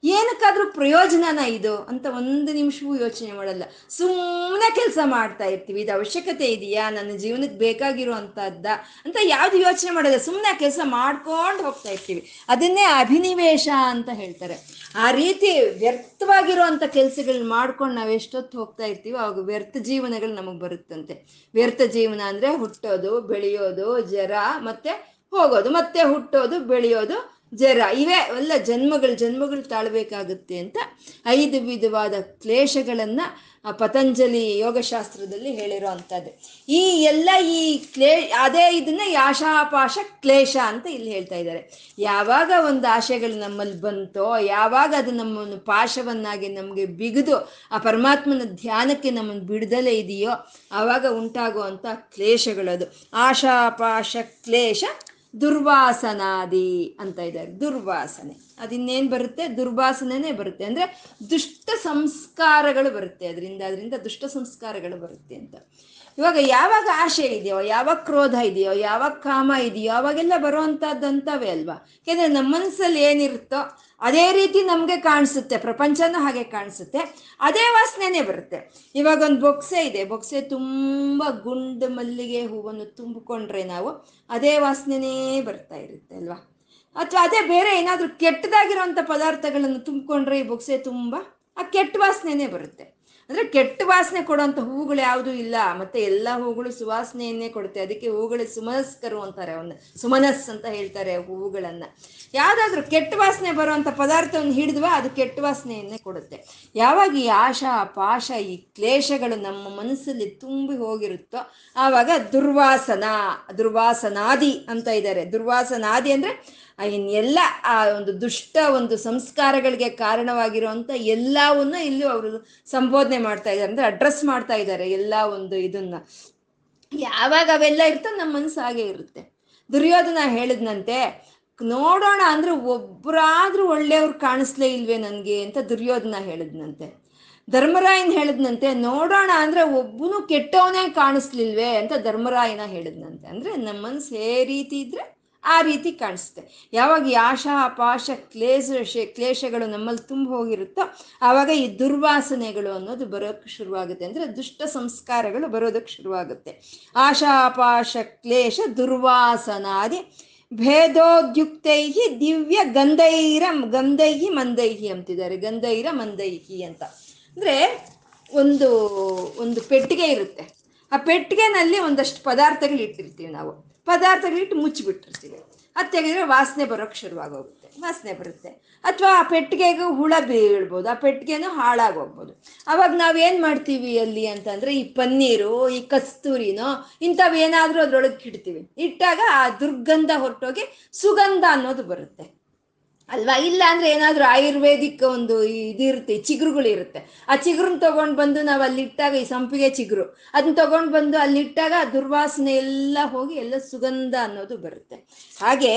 Speaker 1: ಏನಕ್ಕಾದ್ರೂ ಪ್ರಯೋಜನನ ಇದು ಅಂತ ಒಂದು ನಿಮಿಷವೂ ಯೋಚನೆ ಮಾಡಲ್ಲ. ಸುಮ್ಮನೆ ಕೆಲಸ ಮಾಡ್ತಾ ಇರ್ತೀವಿ. ಇದು ಅವಶ್ಯಕತೆ ಇದೆಯಾ? ನನ್ನ ಜೀವನಕ್ಕೆ ಬೇಕಾಗಿರೋ ಅಂಥದ್ದ ಅಂತ ಯಾವ್ದು ಯೋಚನೆ ಮಾಡಲ್ಲ ಸುಮ್ಮನೆ ಕೆಲಸ ಮಾಡ್ಕೊಂಡು ಹೋಗ್ತಾ ಇರ್ತೀವಿ. ಅದನ್ನೇ ಅಭಿನಿವೇಶ ಅಂತ ಹೇಳ್ತಾರೆ. ಆ ರೀತಿ ವ್ಯರ್ಥವಾಗಿರುವಂಥ ಕೆಲಸಗಳನ್ನ ಮಾಡ್ಕೊಂಡು ನಾವು ಎಷ್ಟೊತ್ತು ಹೋಗ್ತಾ ಇರ್ತೀವಿ ಅವಾಗ ವ್ಯರ್ಥ ಜೀವನಗಳು ನಮಗೆ ಬರುತ್ತಂತೆ. ವ್ಯರ್ಥ ಜೀವನ ಅಂದರೆ ಹುಟ್ಟೋದು, ಬೆಳೆಯೋದು ಜರ ಮತ್ತೆ ಹೋಗೋದು, ಮತ್ತೆ ಹುಟ್ಟೋದು, ಬೆಳೆಯೋದು ಜರ ಇವೇ, ಎಲ್ಲ ಜನ್ಮಗಳು ಜನ್ಮಗಳು ತಾಳ್ಬೇಕಾಗುತ್ತೆ ಅಂತ ಐದು ವಿಧವಾದ ಕ್ಲೇಶಗಳನ್ನು ಪತಂಜಲಿ ಯೋಗಶಾಸ್ತ್ರದಲ್ಲಿ ಹೇಳಿರೋ ಅಂಥದ್ದು. ಈ ಎಲ್ಲ ಈ ಕ್ಲೇ, ಅದೇ ಇದನ್ನ ಯಾಶಾಪಾಶ ಕ್ಲೇಶ ಅಂತ ಇಲ್ಲಿ ಹೇಳ್ತಾ ಇದ್ದಾರೆ. ಯಾವಾಗ ಒಂದು ಆಶೆಗಳು ನಮ್ಮಲ್ಲಿ ಬಂತೋ, ಯಾವಾಗ ಅದು ನಮ್ಮನ್ನು ಪಾಶವನ್ನಾಗಿ ನಮಗೆ ಬಿಗಿದು ಆ ಪರಮಾತ್ಮನ ಧ್ಯಾನಕ್ಕೆ ನಮ್ಮನ್ನು ಬಿಡದಲೇ ಇದೆಯೋ, ಆವಾಗ ಉಂಟಾಗುವಂಥ ಕ್ಲೇಶಗಳದು. ಆಶಾಪಾಶ ಕ್ಲೇಶ ದುರ್ವಾಸನಾದಿ ಅಂತ ಇದ್ದಾರೆ, ದುರ್ವಾಸನೆ. ಅದಿನ್ನೇನು ಬರುತ್ತೆ? ದುರ್ವಾಸನೆ ಬರುತ್ತೆ. ಅಂದರೆ ದುಷ್ಟ ಸಂಸ್ಕಾರಗಳು ಬರುತ್ತೆ. ಅದರಿಂದ ಅದರಿಂದ ದುಷ್ಟ ಸಂಸ್ಕಾರಗಳು ಬರುತ್ತೆ ಅಂತ. ಇವಾಗ ಯಾವಾಗ ಆಶೆ ಇದೆಯೋ, ಯಾವಾಗ ಕ್ರೋಧ ಇದೆಯೋ, ಯಾವಾಗ ಕಾಮ ಇದೆಯೋ, ಅವಾಗೆಲ್ಲ ಬರುವಂಥದ್ದಂಥವೇ ಅಲ್ವಾ? ಯಾಕೆಂದ್ರೆ ನಮ್ಮ ಮನಸ್ಸಲ್ಲಿ ಏನಿರುತ್ತೋ ಅದೇ ರೀತಿ ನಮಗೆ ಕಾಣಿಸುತ್ತೆ, ಪ್ರಪಂಚನೂ ಹಾಗೆ ಕಾಣಿಸುತ್ತೆ, ಅದೇ ವಾಸನೆನೇ ಬರುತ್ತೆ. ಇವಾಗ ಒಂದು ಬೊಕ್ಸೆ ಇದೆ, ಬೊಕ್ಸೆ ತುಂಬ ಗುಂಡು ಮಲ್ಲಿಗೆ ಹೂವನ್ನು ತುಂಬಿಕೊಂಡ್ರೆ ನಾವು ಅದೇ ವಾಸನೆನೇ ಬರ್ತಾ ಇರುತ್ತೆ ಅಲ್ವಾ? ಅಥವಾ ಅದೇ ಬೇರೆ ಏನಾದರೂ ಕೆಟ್ಟದಾಗಿರೋಂಥ ಪದಾರ್ಥಗಳನ್ನು ತುಂಬಿಕೊಂಡ್ರೆ ಈ ಬೊಕ್ಸೆ ತುಂಬ ಆ ಕೆಟ್ಟ ವಾಸನೆನೇ ಬರುತ್ತೆ. ಅಂದ್ರೆ ಕೆಟ್ಟ ವಾಸನೆ ಕೊಡುವಂತ ಹೂಗಳು ಯಾವುದು ಇಲ್ಲ. ಮತ್ತೆ ಎಲ್ಲ ಹೂಗಳು ಸುವಾಸನೆಯನ್ನೇ ಕೊಡುತ್ತೆ. ಅದಕ್ಕೆ ಹೂಗಳು ಸುಮನಸ್ಕರು ಅಂತಾರೆ. ಅವನ್ನ ಸುಮನಸ್ ಅಂತ ಹೇಳ್ತಾರೆ ಹೂವುಗಳನ್ನು. ಯಾವುದಾದ್ರೂ ಕೆಟ್ಟ ವಾಸನೆ ಬರುವಂತ ಪದಾರ್ಥವನ್ನು ಹಿಡಿದ್ವಾ ಅದು ಕೆಟ್ಟ ವಾಸನೆಯನ್ನೇ ಕೊಡುತ್ತೆ. ಯಾವಾಗ ಈ ಆಶಾ, ಪಾಶ, ಈ ಕ್ಲೇಶಗಳು ನಮ್ಮ ಮನಸ್ಸಲ್ಲಿ ತುಂಬಿ ಹೋಗಿರುತ್ತೋ ಆವಾಗ ದುರ್ವಾಸನ, ದುರ್ವಾಸನಾದಿ ಅಂತ ಇದ್ದಾರೆ. ದುರ್ವಾಸನಾದಿ ಅಂದ್ರೆ ಎಲ್ಲ ಆ ಒಂದು ದುಷ್ಟ ಒಂದು ಸಂಸ್ಕಾರಗಳಿಗೆ ಕಾರಣವಾಗಿರುವಂತ ಎಲ್ಲವನ್ನ ಇಲ್ಲಿ ಅವರು ಸಂಬೋಧನೆ ಮಾಡ್ತಾ ಇದ್ದಾರೆ. ಅಂದ್ರೆ ಅಡ್ರೆಸ್ ಮಾಡ್ತಾ ಇದ್ದಾರೆ ಎಲ್ಲ ಒಂದು ಇದನ್ನ. ಯಾವಾಗ ಅವೆಲ್ಲ ಇರ್ತದೆ ನಮ್ಮ ಮನಸ್ಸು ಹಾಗೆ ಇರುತ್ತೆ. ದುರ್ಯೋಧನ ಹೇಳಿದ್ನಂತೆ, ನೋಡೋಣ ಅಂದ್ರೆ ಒಬ್ಬರಾದ್ರೂ ಒಳ್ಳೆಯವ್ರು ಕಾಣಿಸ್ಲೇ ಇಲ್ವೇ ನನಗೆ ಅಂತ ದುರ್ಯೋಧನ ಹೇಳಿದ್ನಂತೆ. ಧರ್ಮರಾಯನ್ ಹೇಳಿದ್ನಂತೆ, ನೋಡೋಣ ಅಂದ್ರೆ ಒಬ್ಬನು ಕೆಟ್ಟವನೇ ಕಾಣಿಸ್ಲಿಲ್ವೇ ಅಂತ ಧರ್ಮರಾಯನ ಹೇಳಿದ್ನಂತೆ. ಅಂದ್ರೆ ನಮ್ಮ ಮನ್ಸು ಹೇ ರೀತಿ ಇದ್ರೆ ಆ ರೀತಿ ಕಾಣಿಸುತ್ತೆ. ಯಾವಾಗ ಈ ಆಶಾ, ಪಾಶ, ಕ್ಲೇಶ ಕ್ಲೇಶಗಳು ನಮ್ಮಲ್ಲಿ ತುಂಬ ಹೋಗಿರುತ್ತೋ ಆವಾಗ ಈ ದುರ್ವಾಸನೆಗಳು ಅನ್ನೋದು ಬರೋಕ್ಕೆ ಶುರುವಾಗುತ್ತೆ. ಅಂದರೆ ದುಷ್ಟ ಸಂಸ್ಕಾರಗಳು ಬರೋದಕ್ಕೆ ಶುರುವಾಗುತ್ತೆ. ಆಶಾ, ಪಾಶ, ಕ್ಲೇಶ, ದುರ್ವಾಸನಾದಿ ಭೇದೋದ್ಯುಕ್ತೈ ದಿವ್ಯ ಗಂಧೈರ, ಗಂಧೈಹಿ ಮಂದೈಹಿ ಅಂತಿದ್ದಾರೆ. ಗಂಧೈರ ಮಂದೈಹಿ ಅಂತ. ಅಂದರೆ ಒಂದು ಒಂದು ಪೆಟ್ಟಿಗೆ ಇರುತ್ತೆ. ಆ ಪೆಟ್ಟಿಗೆನಲ್ಲಿ ಒಂದಷ್ಟು ಪದಾರ್ಥಗಳು ಇಟ್ಟಿರ್ತೀವಿ ನಾವು. ಪದಾರ್ಥಗಳಿಟ್ಟು ಮುಚ್ಚಿಬಿಟ್ಟಿರ್ತೀವಿ. ಅದು ತೆಗೆದ್ರೆ ವಾಸನೆ ಬರೋಕ್ಕೆ ಶುರುವಾಗೋಗುತ್ತೆ. ವಾಸನೆ ಬರುತ್ತೆ. ಅಥವಾ ಆ ಪೆಟ್ಟಿಗೆಗೂ ಹುಳ ಬೀಳ್ಬೋದು. ಆ ಪೆಟ್ಟಿಗೆನೂ ಹಾಳಾಗೋಗ್ಬೋದು. ಅವಾಗ ನಾವೇನು ಮಾಡ್ತೀವಿ ಅಲ್ಲಿ ಅಂತಂದರೆ ಈ ಪನ್ನೀರು, ಈ ಕಸ್ತೂರಿನೋ ಇಂಥವೇನಾದರೂ ಅದರೊಳಗೆ ಇಡ್ತೀವಿ. ಇಟ್ಟಾಗ ಆ ದುರ್ಗಂಧ ಹೊರಟೋಗಿ ಸುಗಂಧ ಅನ್ನೋದು ಬರುತ್ತೆ. ಅಲ್ವಾ? ಇಲ್ಲ ಅಂದ್ರೆ ಏನಾದ್ರೂ ಆಯುರ್ವೇದಿಕ್ ಒಂದು ಇದಿರುತ್ತೆ ಚಿಗುರುಗಳಿರುತ್ತೆ ಆ ಚಿಗುರನ್ನ ತಗೊಂಡ್ ಬಂದು ನಾವು ಅಲ್ಲಿಟ್ಟಾಗ ಈ ಸಂಪಿಗೆ ಚಿಗುರು ಅದನ್ನ ತಗೊಂಡ್ ಬಂದು ಅಲ್ಲಿಟ್ಟಾಗ ದುರ್ವಾಸನೆ ಎಲ್ಲ ಹೋಗಿ ಎಲ್ಲ ಸುಗಂಧ ಅನ್ನೋದು ಬರುತ್ತೆ. ಹಾಗೆ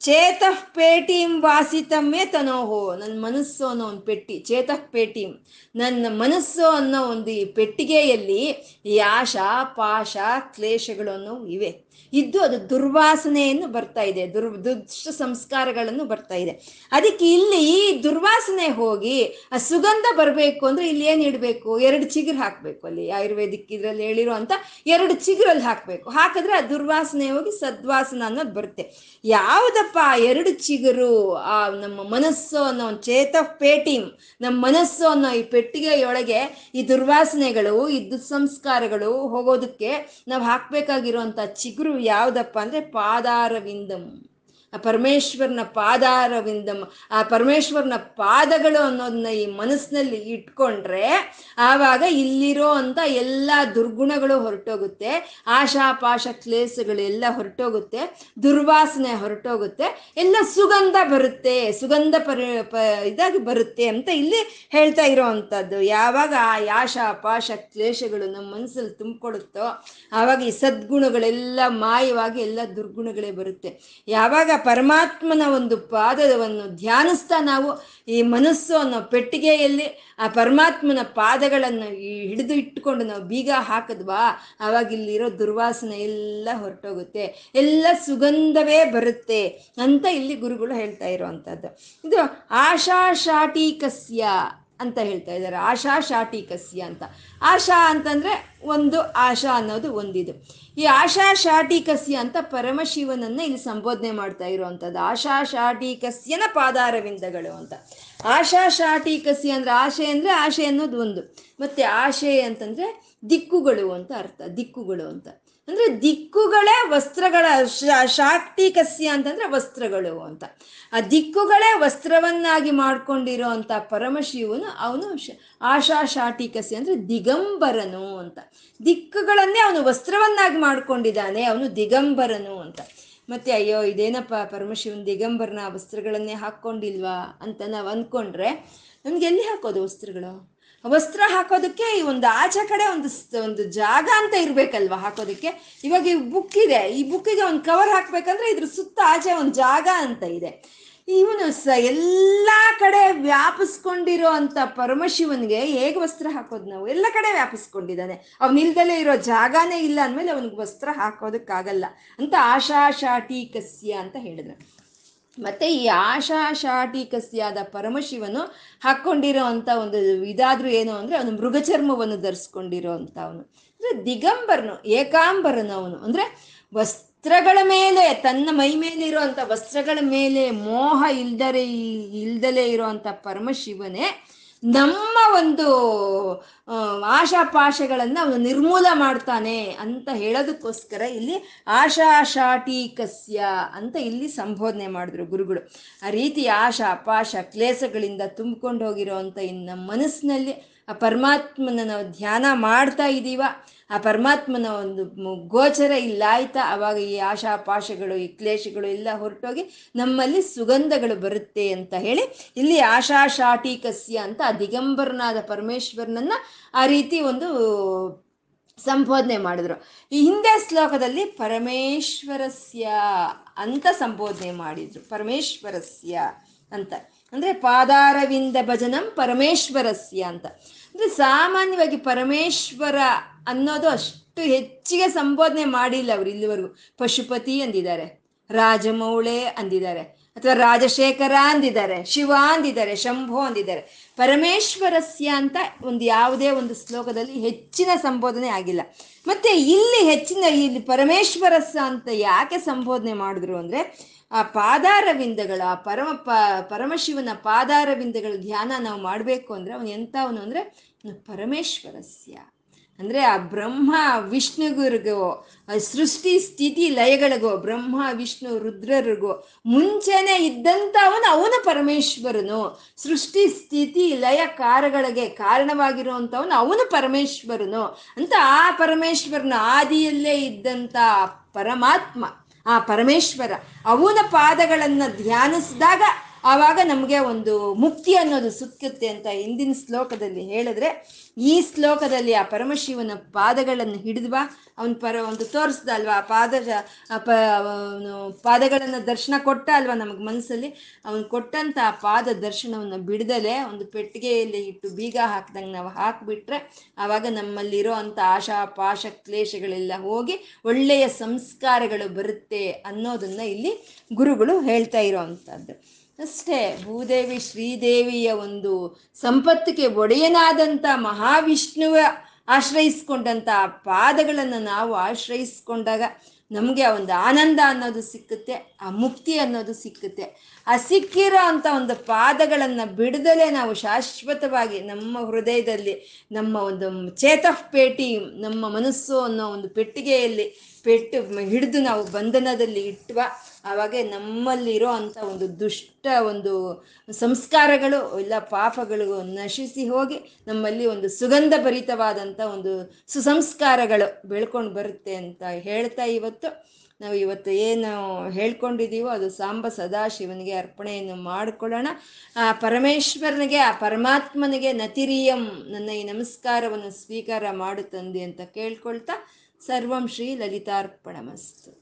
Speaker 1: ಚೇತಃ ಪೇಟಿಂ ವಾಸಿತಮ್ಮೇ ತನೋಹೋ ನನ್ನ ಮನಸ್ಸು ಅನ್ನೋ ಒಂದು ಪೆಟ್ಟಿ, ಚೇತಃ ಪೇಟಿಂ. ನನ್ನ ಮನಸ್ಸು ಅನ್ನೋ ಒಂದು ಈ ಪೆಟ್ಟಿಗೆಯಲ್ಲಿ ಈ ಆಶಾ, ಪಾಶ ಕ್ಲೇಶಗಳು ಅನ್ನೋ ಇವೆ. ಇದ್ದು ಅದು ದುರ್ವಾಸನೆಯನ್ನು ಬರ್ತಾ ಇದೆ, ದುರ್, ದುಷ್ಟ ಸಂಸ್ಕಾರಗಳನ್ನು ಬರ್ತಾ ಇದೆ. ಅದಕ್ಕೆ ಇಲ್ಲಿ ಈ ದುರ್ವಾಸನೆ ಹೋಗಿ, ಆ ಸುಗಂಧ ಬರಬೇಕು ಅಂದ್ರೆ ಇಲ್ಲಿ ಏನು ಇಡಬೇಕು? ಎರಡು ಚಿಗುರು ಹಾಕಬೇಕು ಅಲ್ಲಿ, ಆಯುರ್ವೇದಿಕ್ ಇದರಲ್ಲಿ ಹೇಳಿರೋ ಅಂತ ಎರಡು ಚಿಗುರಲ್ಲಿ ಹಾಕಬೇಕು. ಹಾಕಿದ್ರೆ ಆ ದುರ್ವಾಸನೆ ಹೋಗಿ ಸದ್ವಾಸನ ಅನ್ನೋದು ಬರುತ್ತೆ. ಯಾವುದಪ್ಪ ಎರಡು ಚಿಗುರು, ಆ ನಮ್ಮ ಮನಸ್ಸು ಅನ್ನೋ ಒಂದು ಚೇತ ಪೇಟಿಂ, ನಮ್ಮ ಮನಸ್ಸು ಅನ್ನೋ ಈ ಪೆಟ್ಟಿಗೆಯೊಳಗೆ ಈ ದುರ್ವಾಸನೆಗಳು, ಈ ದುಸ್ಸಂಸ್ಕಾರಗಳು ಹೋಗೋದಕ್ಕೆ ನಾವು ಹಾಕ್ಬೇಕಾಗಿರುವಂತ ಚಿಗುರು ಯಾವುದಪ್ಪ ಅಂದ್ರೆ ಪಾದಾರವಿಂದಂ. ಆ ಪರಮೇಶ್ವರನ ಪಾದಾರವಿಂದಂ ಆ ಪರಮೇಶ್ವರನ ಪಾದಗಳು ಅನ್ನೋದನ್ನ ಈ ಮನಸ್ಸಿನಲ್ಲಿ ಇಟ್ಕೊಂಡ್ರೆ ಆವಾಗ ಇಲ್ಲಿರೋ ಅಂತ ಎಲ್ಲ ದುರ್ಗುಣಗಳು ಹೊರಟೋಗುತ್ತೆ. ಆಶಾ ಪಾಶ ಕ್ಲೇಸಗಳೆಲ್ಲ ಹೊರಟೋಗುತ್ತೆ. ದುರ್ವಾಸನೆ ಹೊರಟೋಗುತ್ತೆ. ಎಲ್ಲ ಸುಗಂಧ ಬರುತ್ತೆ. ಸುಗಂಧ ಪರಿ ಇದಾಗಿ ಬರುತ್ತೆ ಅಂತ ಇಲ್ಲಿ ಹೇಳ್ತಾ ಇರೋವಂಥದ್ದು. ಯಾವಾಗ ಆ ಆಶಾ ಪಾಶ ಕ್ಲೇಶಗಳು ನಮ್ಮ ಮನಸ್ಸಲ್ಲಿ ತುಂಬಿಕೊಡುತ್ತೋ ಆವಾಗ ಈ ಸದ್ಗುಣಗಳೆಲ್ಲ ಮಾಯವಾಗಿ ಎಲ್ಲ ದುರ್ಗುಣಗಳೇ ಬರುತ್ತೆ. ಯಾವಾಗ ಪರಮಾತ್ಮನ ಒಂದು ಪಾದವನ್ನು ಧ್ಯಾನಿಸ್ತಾ ನಾವು ಈ ಮನಸ್ಸು ಅನ್ನೋ ಪೆಟ್ಟಿಗೆಯಲ್ಲಿ ಆ ಪರಮಾತ್ಮನ ಪಾದಗಳನ್ನು ಹಿಡಿದು ಇಟ್ಕೊಂಡು ನಾವು ಬೀಗ ಹಾಕಿದ್ವಾ? ಆವಾಗ ಇಲ್ಲಿರೋ ದುರ್ವಾಸನೆ ಎಲ್ಲ ಹೊರಟೋಗುತ್ತೆ. ಎಲ್ಲ ಸುಗಂಧವೇ ಬರುತ್ತೆ ಅಂತ ಇಲ್ಲಿ ಗುರುಗಳು ಹೇಳ್ತಾ ಇರುವಂಥದ್ದು. ಇದು ಆಶಾ ಶಾಟೀಕಸ್ಯ ಅಂತ ಹೇಳ್ತಾ ಇದ್ದಾರೆ. ಆಶಾ ಶಾಟೀಕಸ್ಯ ಅಂತ. ಆಶಾ ಅಂತಂದ್ರೆ ಒಂದು ಆಶಾ ಅನ್ನೋದು ಒಂದಿದು. ಈ ಆಶಾ ಶಾಟೀಕಸ್ಯ ಅಂತ ಪರಮಶಿವನನ್ನ ಇಲ್ಲಿ ಸಂಬೋಧನೆ ಮಾಡ್ತಾ ಇರುವಂಥದ್ದು ಆಶಾ ಶಾಟೀಕಸ್ಯನ ಪಾದಾರವಿಂದಗಳು ಅಂತ. ಆಶಾ ಶಾಟೀಕಸ್ಯ ಅಂದ್ರೆ ಆಶೆ ಅಂದ್ರೆ ಆಶೆ ಅನ್ನೋದು ಒಂದು. ಮತ್ತೆ ಆಶೆ ಅಂತಂದ್ರೆ ದಿಕ್ಕುಗಳು ಅಂತ ಅರ್ಥ. ದಿಕ್ಕುಗಳು ಅಂತ. ಅಂದ್ರೆ ದಿಕ್ಕುಗಳೇ ವಸ್ತ್ರಗಳ ಶಾಕ್ತಿಕಸ್ಯ ಅಂತಂದ್ರೆ ವಸ್ತ್ರಗಳು ಅಂತ. ಆ ದಿಕ್ಕುಗಳೇ ವಸ್ತ್ರವನ್ನಾಗಿ ಮಾಡ್ಕೊಂಡಿರೋ ಅಂತ ಪರಮಶಿವನು ಅವನು ಆಶಾ ಶಾಟಿಕಸ್ಯ ಅಂದ್ರೆ ದಿಗಂಬರನು ಅಂತ. ದಿಕ್ಕುಗಳನ್ನೇ ಅವನು ವಸ್ತ್ರವನ್ನಾಗಿ ಮಾಡ್ಕೊಂಡಿದ್ದಾನೆ, ಅವನು ದಿಗಂಬರನು ಅಂತ. ಮತ್ತೆ ಅಯ್ಯೋ, ಇದೇನಪ್ಪ ಪರಮಶಿವನ್ ದಿಗಂಬರನ ವಸ್ತ್ರಗಳನ್ನೇ ಹಾಕೊಂಡಿಲ್ವಾ ಅಂತ ನಾವು ಅಂದ್ಕೊಂಡ್ರೆ ನಮ್ಗೆ ಎಲ್ಲಿ ಹಾಕೋದು ವಸ್ತ್ರಗಳು? ವಸ್ತ್ರ ಹಾಕೋದಕ್ಕೆ ಈ ಒಂದು ಆಚೆ ಕಡೆ ಒಂದು ಒಂದು ಜಾಗ ಅಂತ ಇರ್ಬೇಕಲ್ವಾ ಹಾಕೋದಕ್ಕೆ? ಇವಾಗ ಈ ಬುಕ್ ಇದೆ. ಈ ಬುಕ್ಕಿಗೆ ಒಂದು ಕವರ್ ಹಾಕ್ಬೇಕಂದ್ರೆ ಇದ್ರ ಸುತ್ತ ಆಚೆ ಒಂದು ಜಾಗ ಅಂತ ಇದೆ. ಇವನು ಸ ಎಲ್ಲ ಕಡೆ ವ್ಯಾಪಿಸ್ಕೊಂಡಿರೋ ಅಂತ ಪರಮಶಿವನ್ಗೆ ಹೇಗೆ ವಸ್ತ್ರ ಹಾಕೋದು ನಾವು? ಎಲ್ಲ ಕಡೆ ವ್ಯಾಪಿಸ್ಕೊಂಡಿದ್ದಾನೆ. ಅವನಿಲ್ದಲೇ ಇರೋ ಜಾಗನೇ ಇಲ್ಲ ಅಂದಮೇಲೆ ಅವನಿಗೆ ವಸ್ತ್ರ ಹಾಕೋದಕ್ಕಾಗಲ್ಲ ಅಂತ ಆಶಾ ಶಾಟೀಕಸ್ಯ ಅಂತ ಹೇಳಿದ್ರು. ಮತ್ತೆ ಈ ಆಶಾ ಶಾಟಿಕಸ್ಯಾದ ಪರಮಶಿವನು ಹಾಕೊಂಡಿರೋ ಅಂತ ಒಂದು ಇದಾದ್ರೂ ಏನು ಅಂದ್ರೆ ಅವನು ಮೃಗಚರ್ಮವನ್ನು ಧರಿಸ್ಕೊಂಡಿರೋ ಅಂತ ಅವನು ಅಂದ್ರೆ ದಿಗಂಬರನು, ಏಕಾಂಬರನು ಅವನು. ಅಂದ್ರೆ ವಸ್ತ್ರಗಳ ಮೇಲೆ, ತನ್ನ ಮೈ ಮೇಲೆ ಇರುವಂತ ವಸ್ತ್ರಗಳ ಮೇಲೆ ಮೋಹ ಇಲ್ದರೆ ಇಲ್ದಲೇ ಇರುವಂತ ಪರಮಶಿವನೇ ನಮ್ಮ ಒಂದು ಆಶಾಪಾಶಗಳನ್ನು ಅವನು ನಿರ್ಮೂಲ ಮಾಡ್ತಾನೆ ಅಂತ ಹೇಳೋದಕ್ಕೋಸ್ಕರ ಇಲ್ಲಿ ಆಶಾಶಾಟೀಕಸ್ಯ ಅಂತ ಇಲ್ಲಿ ಸಂಬೋಧನೆ ಮಾಡಿದ್ರು ಗುರುಗಳು. ಆ ರೀತಿ ಆಶಾ, ಪಾಶ ಕ್ಲೇಸಗಳಿಂದ ತುಂಬಿಕೊಂಡು ಹೋಗಿರೋವಂಥ ಇನ್ನು ನಮ್ಮ ಮನಸ್ಸಿನಲ್ಲಿ ಆ ಪರಮಾತ್ಮನ ನಾವು ಧ್ಯಾನ ಮಾಡ್ತಾ ಇದ್ದೀವ ಆ ಪರಮಾತ್ಮನ ಒಂದು ಗೋಚರ ಇಲ್ಲಾಯ್ತಾ ಅವಾಗ ಈ ಆಶಾ ಪಾಶಗಳು ಈ ಕ್ಲೇಶಗಳು ಎಲ್ಲ ಹೊರಟೋಗಿ ನಮ್ಮಲ್ಲಿ ಸುಗಂಧಗಳು ಬರುತ್ತೆ ಅಂತ ಹೇಳಿ ಇಲ್ಲಿ ಆಶಾ ಶಾಟೀಕಸ್ಯ ಅಂತ ದಿಗಂಬರನಾದ ಪರಮೇಶ್ವರನನ್ನ ಆ ರೀತಿ ಒಂದು ಸಂಬೋಧನೆ ಮಾಡಿದ್ರು. ಈ ಹಿಂದೆ ಶ್ಲೋಕದಲ್ಲಿ ಪರಮೇಶ್ವರಸ್ಯ ಅಂತ ಸಂಬೋಧನೆ ಮಾಡಿದ್ರು. ಪರಮೇಶ್ವರಸ್ಯ ಅಂತ. ಅಂದ್ರೆ ಪಾದಾರವಿಂದ ಭಜನಂ ಪರಮೇಶ್ವರಸ್ಯ ಅಂತ. ಅಂದ್ರೆ ಸಾಮಾನ್ಯವಾಗಿ ಪರಮೇಶ್ವರ ಅನ್ನೋದು ಅಷ್ಟು ಹೆಚ್ಚಿಗೆ ಸಂಬೋಧನೆ ಮಾಡಿಲ್ಲ ಅವರು ಇಲ್ಲಿವರೆಗೂ. ಪಶುಪತಿ ಅಂದಿದ್ದಾರೆ, ರಾಜಮೌಳೆ ಅಂದಿದ್ದಾರೆ, ಅಥವಾ ರಾಜಶೇಖರ ಅಂದಿದ್ದಾರೆ, ಶಿವ ಅಂದಿದ್ದಾರೆ, ಶಂಭೋ ಅಂದಿದ್ದಾರೆ. ಪರಮೇಶ್ವರಸ್ಯ ಅಂತ ಒಂದು ಯಾವುದೇ ಒಂದು ಶ್ಲೋಕದಲ್ಲಿ ಹೆಚ್ಚಿನ ಸಂಬೋಧನೆ ಆಗಿಲ್ಲ. ಮತ್ತೆ ಇಲ್ಲಿ ಹೆಚ್ಚಿನ ಇಲ್ಲಿ ಪರಮೇಶ್ವರಸ್ಯ ಅಂತ ಯಾಕೆ ಸಂಬೋಧನೆ ಮಾಡಿದ್ರು ಅಂದ್ರೆ ಆ ಪಾದಾರವಿಂದಗಳ, ಆ ಪರಮ ಪ, ಪರಮಶಿವನ ಪಾದಾರವಿಂದಗಳ ಧ್ಯಾನ ನಾವು ಮಾಡಬೇಕು ಅಂದರೆ ಅವನು ಎಂಥವನು ಅಂದರೆ ಪರಮೇಶ್ವರಸ್ಯ. ಅಂದರೆ ಆ ಬ್ರಹ್ಮ ವಿಷ್ಣುಗುರಿಗೋ ಸೃಷ್ಟಿ ಸ್ಥಿತಿ ಲಯಗಳಿಗೋ, ಬ್ರಹ್ಮ ವಿಷ್ಣು ರುದ್ರರಿಗೋ, ಮುಂಚೆನೆ ಇದ್ದಂಥವನು ಅವನು ಪರಮೇಶ್ವರನು. ಸೃಷ್ಟಿ ಸ್ಥಿತಿ ಲಯ ಕಾರಗಳಿಗೆ ಕಾರಣವಾಗಿರುವಂಥವನು ಅವನು ಪರಮೇಶ್ವರನು ಅಂತ ಆ ಪರಮೇಶ್ವರನ ಆದಿಯಲ್ಲೇ ಇದ್ದಂಥ ಪರಮಾತ್ಮ. ಆ ಪರಮೇಶ್ವರ ಅವನ ಪಾದಗಳನ್ನು ಧ್ಯಾನಿಸಿದಾಗ ಆವಾಗ ನಮಗೆ ಒಂದು ಮುಕ್ತಿ ಅನ್ನೋದು ಸುತ್ತುತ್ತೆ ಅಂತ ಹಿಂದಿನ ಶ್ಲೋಕದಲ್ಲಿ ಹೇಳಿದ್ರೆ, ಈ ಶ್ಲೋಕದಲ್ಲಿ ಆ ಪರಮಶಿವನ ಪಾದಗಳನ್ನು ಹಿಡಿದ್ವಾ ಅವನ ಪರ ಒಂದು ತೋರಿಸ್ದ ಅಲ್ವಾ ಆ ಪಾದ ಪಾದಗಳನ್ನು ದರ್ಶನ ಕೊಟ್ಟ ಅಲ್ವಾ ನಮಗೆ ಮನಸ್ಸಲ್ಲಿ ಅವನು ಕೊಟ್ಟಂತ ಆ ಪಾದ ದರ್ಶನವನ್ನು ಬಿಡದಲೆ ಒಂದು ಪೆಟ್ಟಿಗೆಯಲ್ಲಿ ಇಟ್ಟು ಬೀಗ ಹಾಕ್ದಂಗೆ ನಾವು ಹಾಕಿಬಿಟ್ರೆ, ಆವಾಗ ನಮ್ಮಲ್ಲಿರೋ ಅಂಥ ಆಶಾ, ಪಾಶ, ಕ್ಲೇಶಗಳೆಲ್ಲ ಹೋಗಿ ಒಳ್ಳೆಯ ಸಂಸ್ಕಾರಗಳು ಬರುತ್ತೆ ಅನ್ನೋದನ್ನ ಇಲ್ಲಿ ಗುರುಗಳು ಹೇಳ್ತಾ ಇರೋ ಅಷ್ಟೇ. ಭೂದೇವಿ ಶ್ರೀದೇವಿಯ ಒಂದು ಸಂಪತ್ತಿಗೆ ಒಡೆಯನಾದಂಥ ಮಹಾವಿಷ್ಣುವ ಆಶ್ರಯಿಸ್ಕೊಂಡಂಥ ಪಾದಗಳನ್ನು ನಾವು ಆಶ್ರಯಿಸ್ಕೊಂಡಾಗ ನಮಗೆ ಆ ಒಂದು ಆನಂದ ಅನ್ನೋದು ಸಿಕ್ಕುತ್ತೆ, ಆ ಮುಕ್ತಿ ಅನ್ನೋದು ಸಿಕ್ಕುತ್ತೆ. ಆ ಸಿಕ್ಕಿರೋ ಅಂಥ ಒಂದು ಪಾದಗಳನ್ನು ಬಿಡದಲೇ ನಾವು ಶಾಶ್ವತವಾಗಿ ನಮ್ಮ ಹೃದಯದಲ್ಲಿ, ನಮ್ಮ ಒಂದು ಚೇತಃಪೇಟಿ ನಮ್ಮ ಮನಸ್ಸು ಅನ್ನೋ ಒಂದು ಪೆಟ್ಟಿಗೆಯಲ್ಲಿ ಪೆಟ್ಟು ಹಿಡಿದು ನಾವು ಬಂಧನದಲ್ಲಿ ಇಟ್ಟುವ ಆವಾಗ ನಮ್ಮಲ್ಲಿರೋ ಅಂಥ ಒಂದು ದುಷ್ಟ ಒಂದು ಸಂಸ್ಕಾರಗಳು ಇಲ್ಲ ಪಾಪಗಳು ನಶಿಸಿ ಹೋಗಿ ನಮ್ಮಲ್ಲಿ ಒಂದು ಸುಗಂಧ ಭರಿತವಾದಂಥ ಒಂದು ಸುಸಂಸ್ಕಾರಗಳು ಬೆಳ್ಕೊಂಡು ಬರುತ್ತೆ ಅಂತ ಹೇಳ್ತಾ ಇವತ್ತು. ನಾವು ಇವತ್ತು ಏನು ಹೇಳ್ಕೊಂಡಿದ್ದೀವೋ ಅದು ಸಾಂಬ ಸದಾಶಿವನಿಗೆ ಅರ್ಪಣೆಯನ್ನು ಮಾಡಿಕೊಳ್ಳೋಣ. ಆ ಪರಮೇಶ್ವರನಿಗೆ, ಆ ಪರಮಾತ್ಮನಿಗೆ ನತಿರಿಯಂ ನನ್ನ ಈ ನಮಸ್ಕಾರವನ್ನು ಸ್ವೀಕಾರ ಮಾಡುತ್ತಂದೆ ಅಂತ ಕೇಳ್ಕೊಳ್ತಾ ಸರ್ವಂ ಶ್ರೀ ಲಲಿತಾರ್ಪಣಮಸ್ತು.